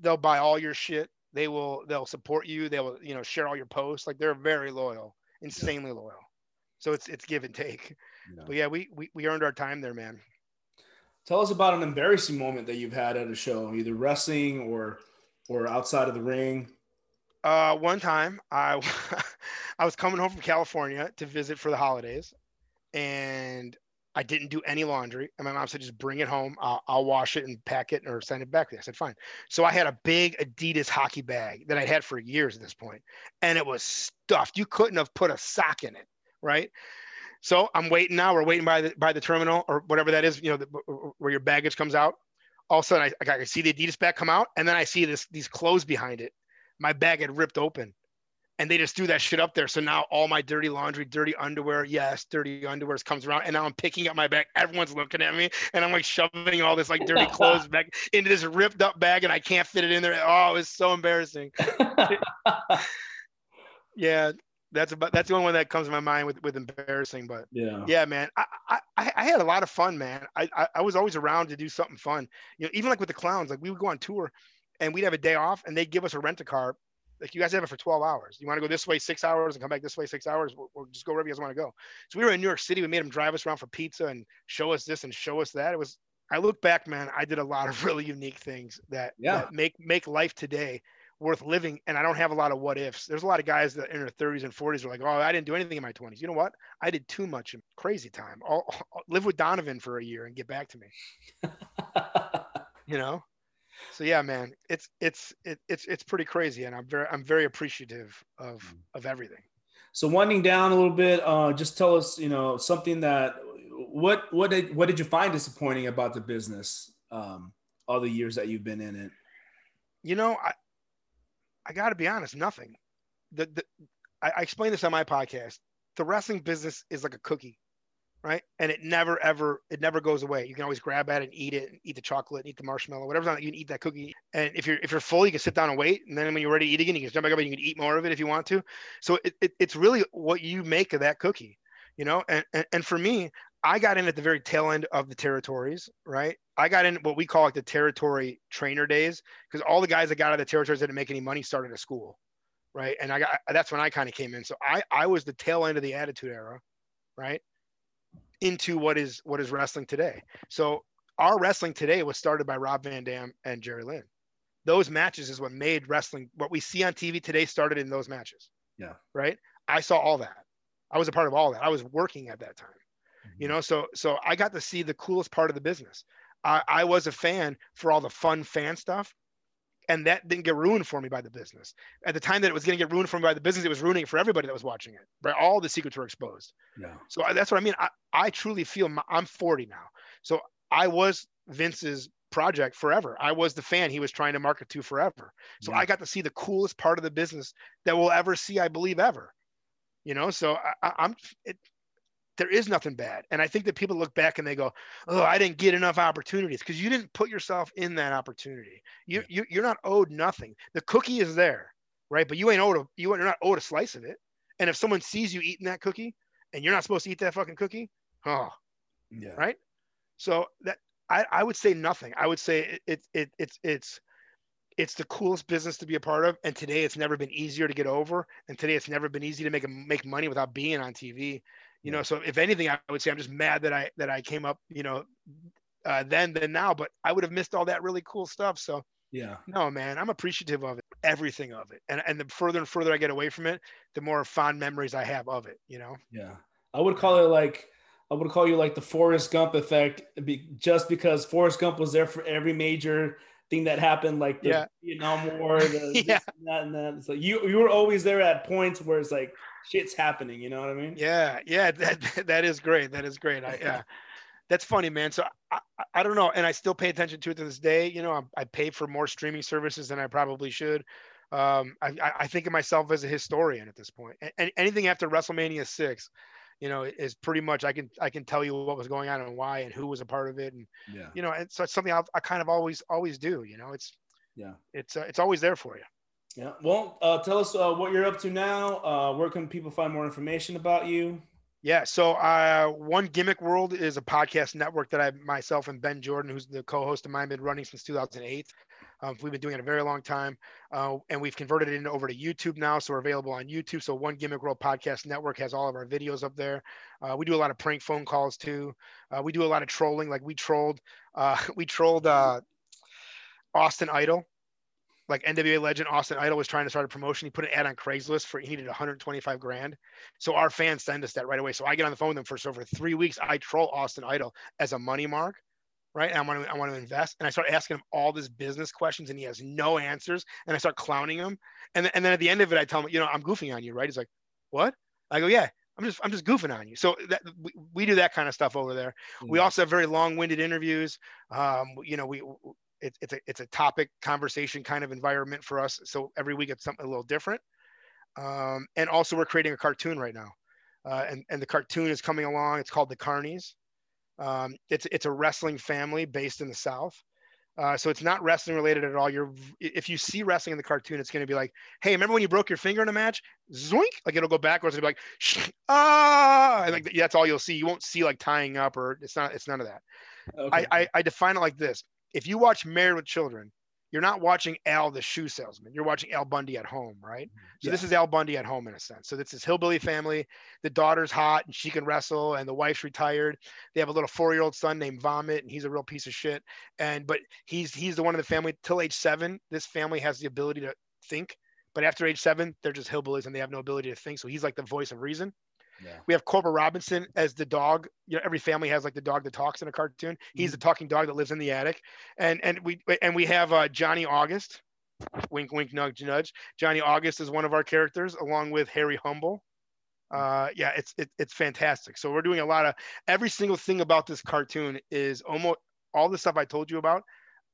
they'll buy all your shit. They will they'll support you. They will you know share all your posts. Like they're very loyal, insanely yeah. loyal. So it's it's give and take. Yeah. But yeah, we, we we earned our time there, man. Tell us about an embarrassing moment that you've had at a show, either wrestling or or outside of the ring. Uh, one time I I was coming home from California to visit for the holidays, and I didn't do any laundry. And my mom said, just bring it home. I'll, I'll, wash it and pack it or send it back. I said, fine. So I had a big Adidas hockey bag that I'd had for years at this point, and it was stuffed. You couldn't have put a sock in it, right? So I'm waiting now. We're waiting by the by the terminal or whatever that is, you know, the, where your baggage comes out. All of a sudden, I, I see the Adidas bag come out, and then I see this these clothes behind it. My bag had ripped open, and they just threw that shit up there. So now all my dirty laundry, dirty underwear, yes, dirty underwear comes around, and now I'm picking up my bag. Everyone's looking at me, and I'm like shoving all this like dirty clothes back into this ripped up bag, and I can't fit it in there. Oh, it's so embarrassing. yeah, that's about that's the only one that comes to my mind with with embarrassing. But yeah, yeah, man, I I, I had a lot of fun, man. I, I I was always around to do something fun. You know, even like with the clowns, like we would go on tour, and we'd have a day off, and they'd give us a rent a car like you guys have it for 12 hours. You want to go this way six hours and come back this way six hours, or, just go wherever you guys want to go. So we were in New York City. We made them drive us around for pizza and show us this and show us that. It was. I look back, man. I did a lot of really unique things that, yeah. that make make life today worth living. And I don't have a lot of what ifs. There's a lot of guys that in their 30s and 40s are like, oh, I didn't do anything in my 20s. You know what? I did too much in crazy time. I'll, I'll live with Donovan for a year and get back to me. you know? So yeah man it's it's it, it's it's pretty crazy and i'm very i'm very appreciative of mm. of everything. So winding down a little bit uh just tell us you know something that what what did what did you find disappointing about the business um all the years that you've been in it? You know i i gotta be honest nothing. The, the I, I explained this on my podcast. The wrestling business is like a cookie right? And it never ever it never goes away. You can always grab at it and eat it, and eat the chocolate, and eat the marshmallow, it. You can eat that cookie, and if you're if you're full, you can sit down and wait, and then when you're ready to eat again, you can jump back up and you can eat more of it if you want to. So it, it, it's really what you make of that cookie, you know. And, and and for me, I got in at the very tail end of the territories, right? I got in what we call like the territory trainer days because all the guys that got out of the territories didn't make any money started a school right? And I got that's when I kind of came in. So I I was the tail end of the Attitude Era, right? Into what is what is wrestling today. So our wrestling today was started by Rob Van Dam and Jerry Lynn. Those matches is what made wrestling what we see on TV today started in those matches. Yeah. Right. I saw all that. I was a part of all that. I was working at that time. Mm-hmm. You know, so so I got to see the coolest part of the business. I, I was a fan for all the fun fan stuff, and that didn't get ruined for me by the business. At the time that it was going to get ruined for me by the business, it was ruining it for everybody that was watching it. Right, all the secrets were exposed. Yeah. So I- that's what I mean. I, I truly feel my, I'm 40 now, so I was Vince's project forever. I was the fan he was trying to market to forever. So Yeah. I got to see the coolest part of the business that we'll ever see, I believe, ever. You know, so I, I, I'm. It, there is nothing bad, and I think that people look back and they go, "Oh, I didn't get enough opportunities because you didn't put yourself in that opportunity. You, you you're not owed nothing. The cookie is there, right? But you ain't owed a you you're not owed a slice of it. And if someone sees you eating that cookie and you're not supposed to eat that fucking cookie, oh, Yeah. right? So that I, I would say nothing. I would say it, it, it it's it's it's the coolest business to be a part of. And today it's never been easier to get over. And today it's never been easy to make a, make money without being on TV. You know, so if anything, I would say I'm just mad that I that I came up, you know, uh, then than now. But I would have missed all that really cool stuff. So Yeah. no, man, I'm appreciative of it, everything of it. And and the further and further I get away from it, the more fond memories I have of it. You know. Yeah. I would call it like I would call you like the Forrest Gump effect, be, just because Forrest Gump was there for every major thing that happened, like the Yeah. Vietnam War, the this Yeah. and that and that. So you you were always there at points where it's like shit's happening. You know what I mean? Yeah, yeah, that that is great. That is great. I, yeah, that's funny, man. So I, I, don't know, and I still pay attention to it to this day. You know, I, I pay for more streaming services than I probably should. Um, I, I- think of myself as a historian at this point. And, and anything after WrestleMania six, you know, is pretty much I can I can tell you what was going on and why and who was a part of it, and Yeah. you know, and so it's something I've, I kind of always always do. You know, it's Yeah. it's uh, it's always there for you. Yeah. Well, uh, tell us uh, what you're up to now. Uh, where can people find more information about you? Yeah. So, uh, One Gimmick World is a podcast network that I myself and Ben Jordan, who's the co-host of mine, been running since 2008. Um, we've been doing it a very long time, uh, and we've converted it over to YouTube now, so we're available on YouTube. So, One Gimmick World Podcast Network has all of our videos up there. Uh, we do a lot of prank phone calls too. Uh, we do a lot of trolling. Like we trolled, uh, we trolled uh, Austin Idol. Like NWA legend Austin Idol was trying to start a promotion. He put an ad on Craigslist for he needed 125 grand. So our fans send us that right away. So I get on the phone with them for so for three weeks. I troll Austin Idol as a money mark, right? And I want to I want to invest, and I start asking him all these business questions, and he has no answers. And I start clowning him, and then, and then at the end of it, I tell him, you know, I'm goofing on you, right? He's like, what? I go, yeah. I'm just I'm just goofing on you. So that we, we do that kind of stuff over there. We Mm. also have very long-winded interviews. Um, you know, we it, it's a it's a topic conversation kind of environment for us. So every week it's something a little different. Um, and also we're creating a cartoon right now, uh, and and the cartoon is coming along. It's called the Carnies. Um, it's it's a wrestling family based in the South. Uh, so it's not wrestling related at all. You're if you see wrestling in the cartoon, it's going to be like, hey, remember when you broke your finger in a match? Zoink! Like it'll go backwards. It'll be like, ah, and like that's all you'll see. You won't see like tying up or it's not. It's none of that. Okay. I, I, I define it like this: if you watch Married with Children, you're not watching Al the shoe salesman. You're watching Al Bundy at home, right? So this is Al Bundy at home in a sense. So this is hillbilly family. The daughter's hot and she can wrestle, and the wife's retired. They have a little four-year-old son named Vomit, and he's a real piece of shit. And but he's he's the one in the family till age seven. This family has the ability to think, but after age seven, they're just hillbillies and they have no ability to think. So he's like the voice of reason. Yeah. We have Corporal Robinson as the dog. You know, every family has like the dog that talks in a cartoon. He's the talking dog that lives in the attic, and and we and we have uh, Johnny August. Wink, wink, nudge, nudge. Johnny August is one of our characters, along with Harry Humble. Uh, yeah, it's it, it's fantastic. So we're doing a lot of every single thing about this cartoon is almost all the stuff I told you about.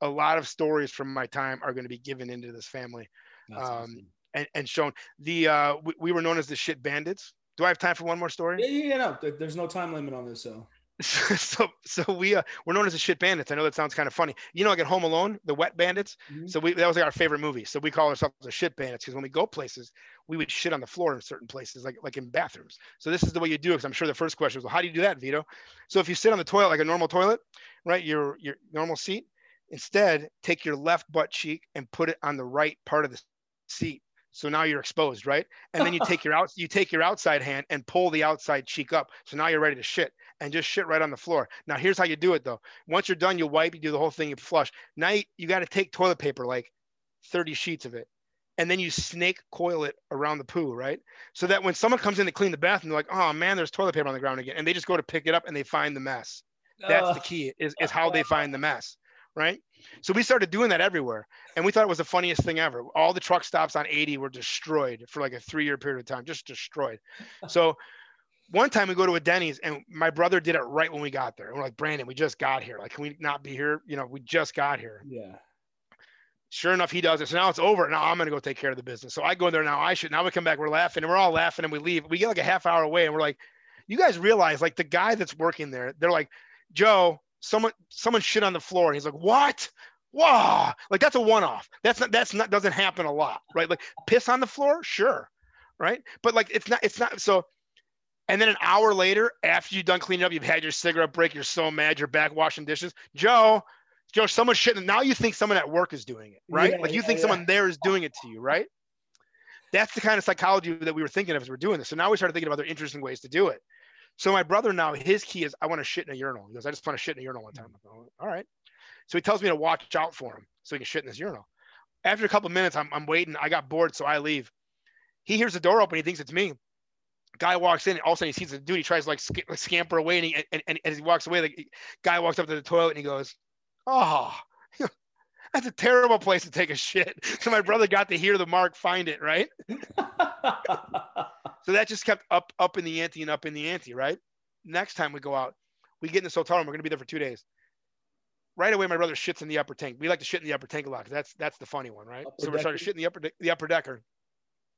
A lot of stories from my time are going to be given into this family That's um, awesome. and, and shown. The uh, we, we were known as the shit bandits. Do I have time for one more story? Yeah, yeah, yeah. No, there's no time limit on this. So so so we uh, we're known as the shit bandits. I know that sounds kind of funny. You know, like at Home Alone, the wet bandits. Mhm. So we that was like our favorite movie. So we call ourselves the shit bandits because when we go places, we would shit on the floor in certain places, like like in bathrooms. So this is the way you do it. Because I'm sure the first question was, well, how do you do that, Vito? So if you sit on the toilet like a normal toilet, right, your your normal seat, instead take your left butt cheek and put it on the right part of the seat. So now you're exposed, right? And then you take your out you take your outside hand and pull the outside cheek up. So now you're ready to shit and just shit right on the floor. Now here's how you do it though. Once you're done, you wipe, you do the whole thing, you flush. Now you, you got to take toilet paper, like 30 sheets of it, and then you snake coil it around the poo, right? So that when someone comes in to clean the bathroom, they're like, oh man, there's toilet paper on the ground again. And they just go to pick it up and they find the mess. That's the key, is, is how they find the mess right? So we started doing that everywhere, and we thought it was the funniest thing ever. All the truck stops on 80 were destroyed for like a three-year period of time, just destroyed. So one time we go to a Denny's, and my brother did it right when we got there. And we're like, Brandon, we just got here. Like, can we not be here? You know, we just got here. Yeah. Sure enough, he does it. So now it's over. Now I'm gonna go take care of the business. So I go in there now. I should. Now we come back. We're laughing, and we're all laughing, and we leave. We get like a half hour away, and we're like, you guys realize, like the guy that's working there, they're like, Joe, someone someone shit on the floor and he's like what? Wow like that's a one-off. That's not that's not doesn't happen a lot right? Like piss on the floor? Sure right? But like it's not it's not so and then an hour later after you've done cleaning up you've had your cigarette break you're so mad you're back washing dishes. Joe joe someone shit now you think someone at work is doing it right? Yeah, like you yeah, think yeah. someone there is doing it to you right? That's the kind of psychology that we were thinking of as we we're doing this. So now we started thinking of other interesting ways to do it so my brother now, his key is I want to shit in a urinal. He goes, I just want to shit in a urinal one time. Mm. Go, oh, All right. So he tells me to watch out for him so he can shit in his urinal. After a couple minutes, I'm, I'm waiting. I got bored, so I leave. He hears the door open. He thinks it's me. Guy walks in. All of a sudden, he sees the dude. He tries to like, sc- like scamper away, and, he, and, and, and as he walks away, the guy walks up to the toilet and he goes, "Oh, that's a terrible place to take a shit." So my brother got to hear the mark, find it, right? So that just kept up, up in the ante and up in the ante, right? Next time we go out, we get in this hotel room. We're going to be there for two days. Right away, my brother shits in the upper tank. We like to shit in the upper tank a lot because that's that's the funny one, right? Upper so we're starting to shit in the upper the upper decker.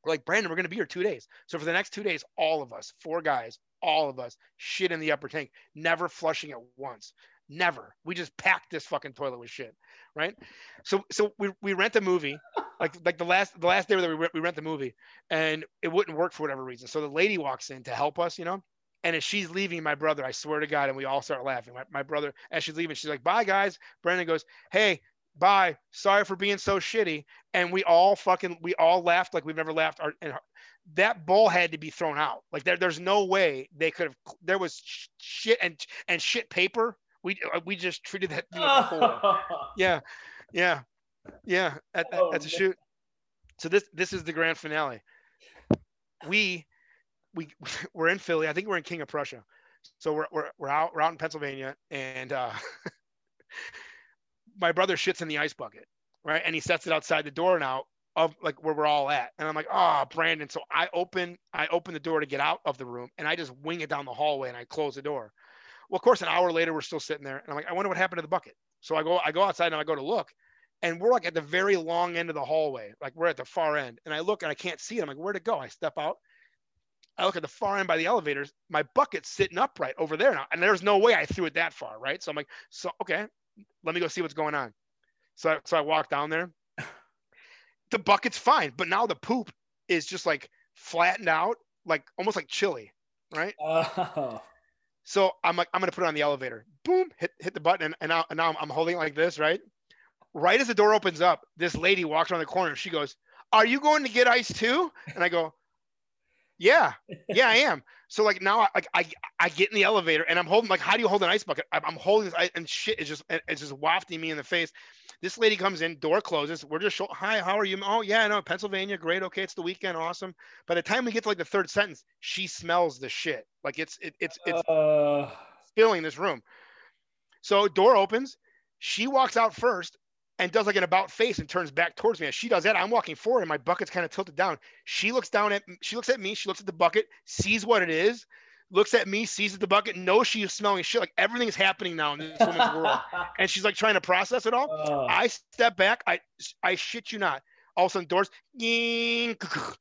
We're like Brandon, we're going to be here two days. So for the next two days, all of us, four guys, all of us, shit in the upper tank, never flushing it once. Never. We just packed this fucking toilet with shit, right? So so we, we rent a movie, like like the last the last day that we rent, we rent the movie, and it wouldn't work for whatever reason. So the lady walks in to help us, you know, and as she's leaving, my brother, I swear to God, and we all start laughing. My, my brother, as she's leaving, she's like, "Bye, guys." Brandon goes, "Hey, bye. Sorry for being so shitty." And we all fucking we all laughed like we've never laughed. Our, and that bowl had to be thrown out. Like there, there's no way they could have. There was shit and and shit paper we uh, we just treated that thing like a Yeah, yeah, yeah. At, oh, that's a shoot. So this this is the grand finale. We we we're in Philly. I think we're in King of Prussia. So we're we're, we're out we're out in Pennsylvania, and uh, my brother shits in the ice bucket, right? And he sets it outside the door now of like where we're all at. And I'm like, oh, Brandon. So I open I open the door to get out of the room, and I just wing it down the hallway, and I close the door. Well, of course, an hour later, we're still sitting there, and I'm like, I wonder what happened to the bucket. So I go, I go outside and I go to look, and we're like at the very long end of the hallway, like we're at the far end, and I look and I can't see it. I'm like, where'd it go? I step out. I look at the far end by the elevators. My bucket's sitting upright over there now, and there's no way I threw it that far, right? So I'm like, so okay, let me go see what's going on. So I, so I walk down there. The bucket's fine, but now the poop is just like flattened out, like almost like chili, right? Oh. So I'm like, I'm gonna put it on the elevator. Boom, hit hit the button, and, and now, and now I'm, I'm holding it like this, right? Right as the door opens up, this lady walks around the corner. She goes, "Are you going to get ice too?" And I go, "Yeah, yeah, I am." So like now, I, like I I get in the elevator and I'm holding like, how do you hold an ice bucket? I'm holding this and shit is just it's just wafting me in the face. This lady comes in, door closes. We're just show, hi, how are you? Oh yeah, no, Pennsylvania, great. Okay, it's the weekend, awesome. By the time we get to like the third sentence, she smells the shit. Like it's it, it's it's uh... filling this room. So door opens. She walks out first and does like an about face and turns back towards me. As she does that, I'm walking forward and my bucket's kind of tilted down. She looks down at she looks at me, she looks at the bucket, sees what it is, looks at me, sees the bucket, knows she's smelling shit. Like everything's happening now in this woman's world. And she's like trying to process it all. I step back. I I shit you not. All of a sudden, doors.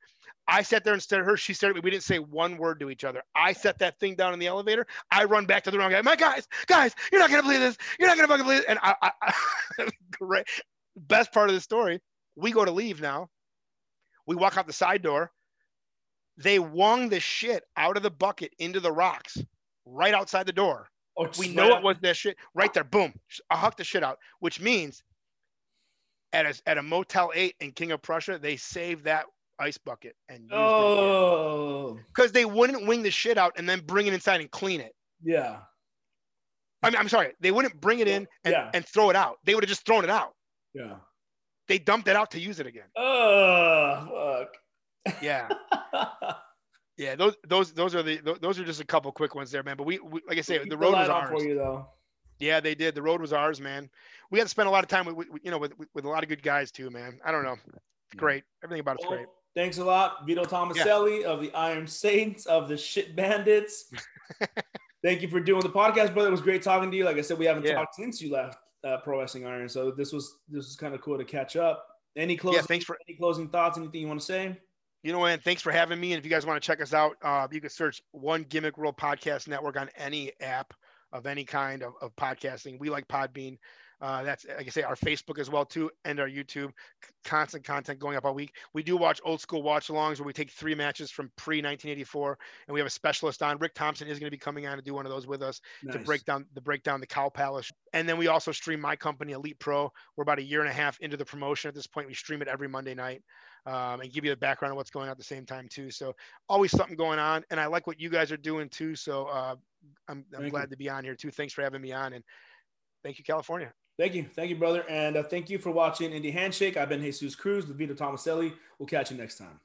I sat there instead of her. She said We didn't say one word to each other. I set that thing down in the elevator. I run back to the wrong guy. My guys, guys, you're not gonna believe this. You're not gonna fucking believe it. And I, I, I great. Best part of the story. We go to leave now. We walk out the side door they wung the shit out of the bucket into the rocks right outside the door. Oh, we know it was that shit right there. Boom. I hucked the shit out, which means at a, at a Motel 8 in King of Prussia, they saved that ice bucket and Oh, because they wouldn't wing the shit out and then bring it inside and clean it. yeah. I mean, I'm sorry, they wouldn't bring it in and, Yeah. and throw it out. They would have just thrown it out. Yeah. They dumped it out to use it again. Oh, Yeah, fuck. yeah. yeah, Those those those are the those are just a couple quick ones there, man. But we, we like I say, the road was ours. for you though. Yeah, they did. The road was ours, man. We had to spend a lot of time with, with you know with, with a lot of good guys too, man. I don't know. It's great. Everything about it's Well, great. Thanks a lot, Vito Thomaselli of the Iron Saints of the Shit Bandits. Thank you for doing the podcast, brother. It was great talking to you. Like I said, we haven't Yeah. talked since you left uh, Pro Wrestling Iron, so this was this was kind of cool to catch up. Any closing? Yeah, thanks for any closing thoughts? Anything you want to say? You know, and thanks for having me. And if you guys want to check us out, uh, you can search One Gimmick World Podcast Network on any app of any kind of, of podcasting. We like Podbean. Uh, that's like I say, our Facebook as well too, and our YouTube. Constant content going up all week. We do watch old school watch-alongs where we take three matches from pre 1984, and we have a specialist on. Rick Thompson is going to be coming on to do one of those with us to break down the breakdown the Cow Palace. And then we also stream my company, Elite Pro. We're about a year and a half into the promotion at this point. We stream it every Monday night um, and give you the background of what's going on at the same time too. So always something going on, and I like what you guys are doing too. So uh, I'm, I'm glad you. to be on here too. Thanks for having me on, and thank you, California. Thank you, thank you, brother, and uh, thank you for watching Indie Handshake. I've been Jesus Cruz with Vito Thomaselli. We'll catch you next time.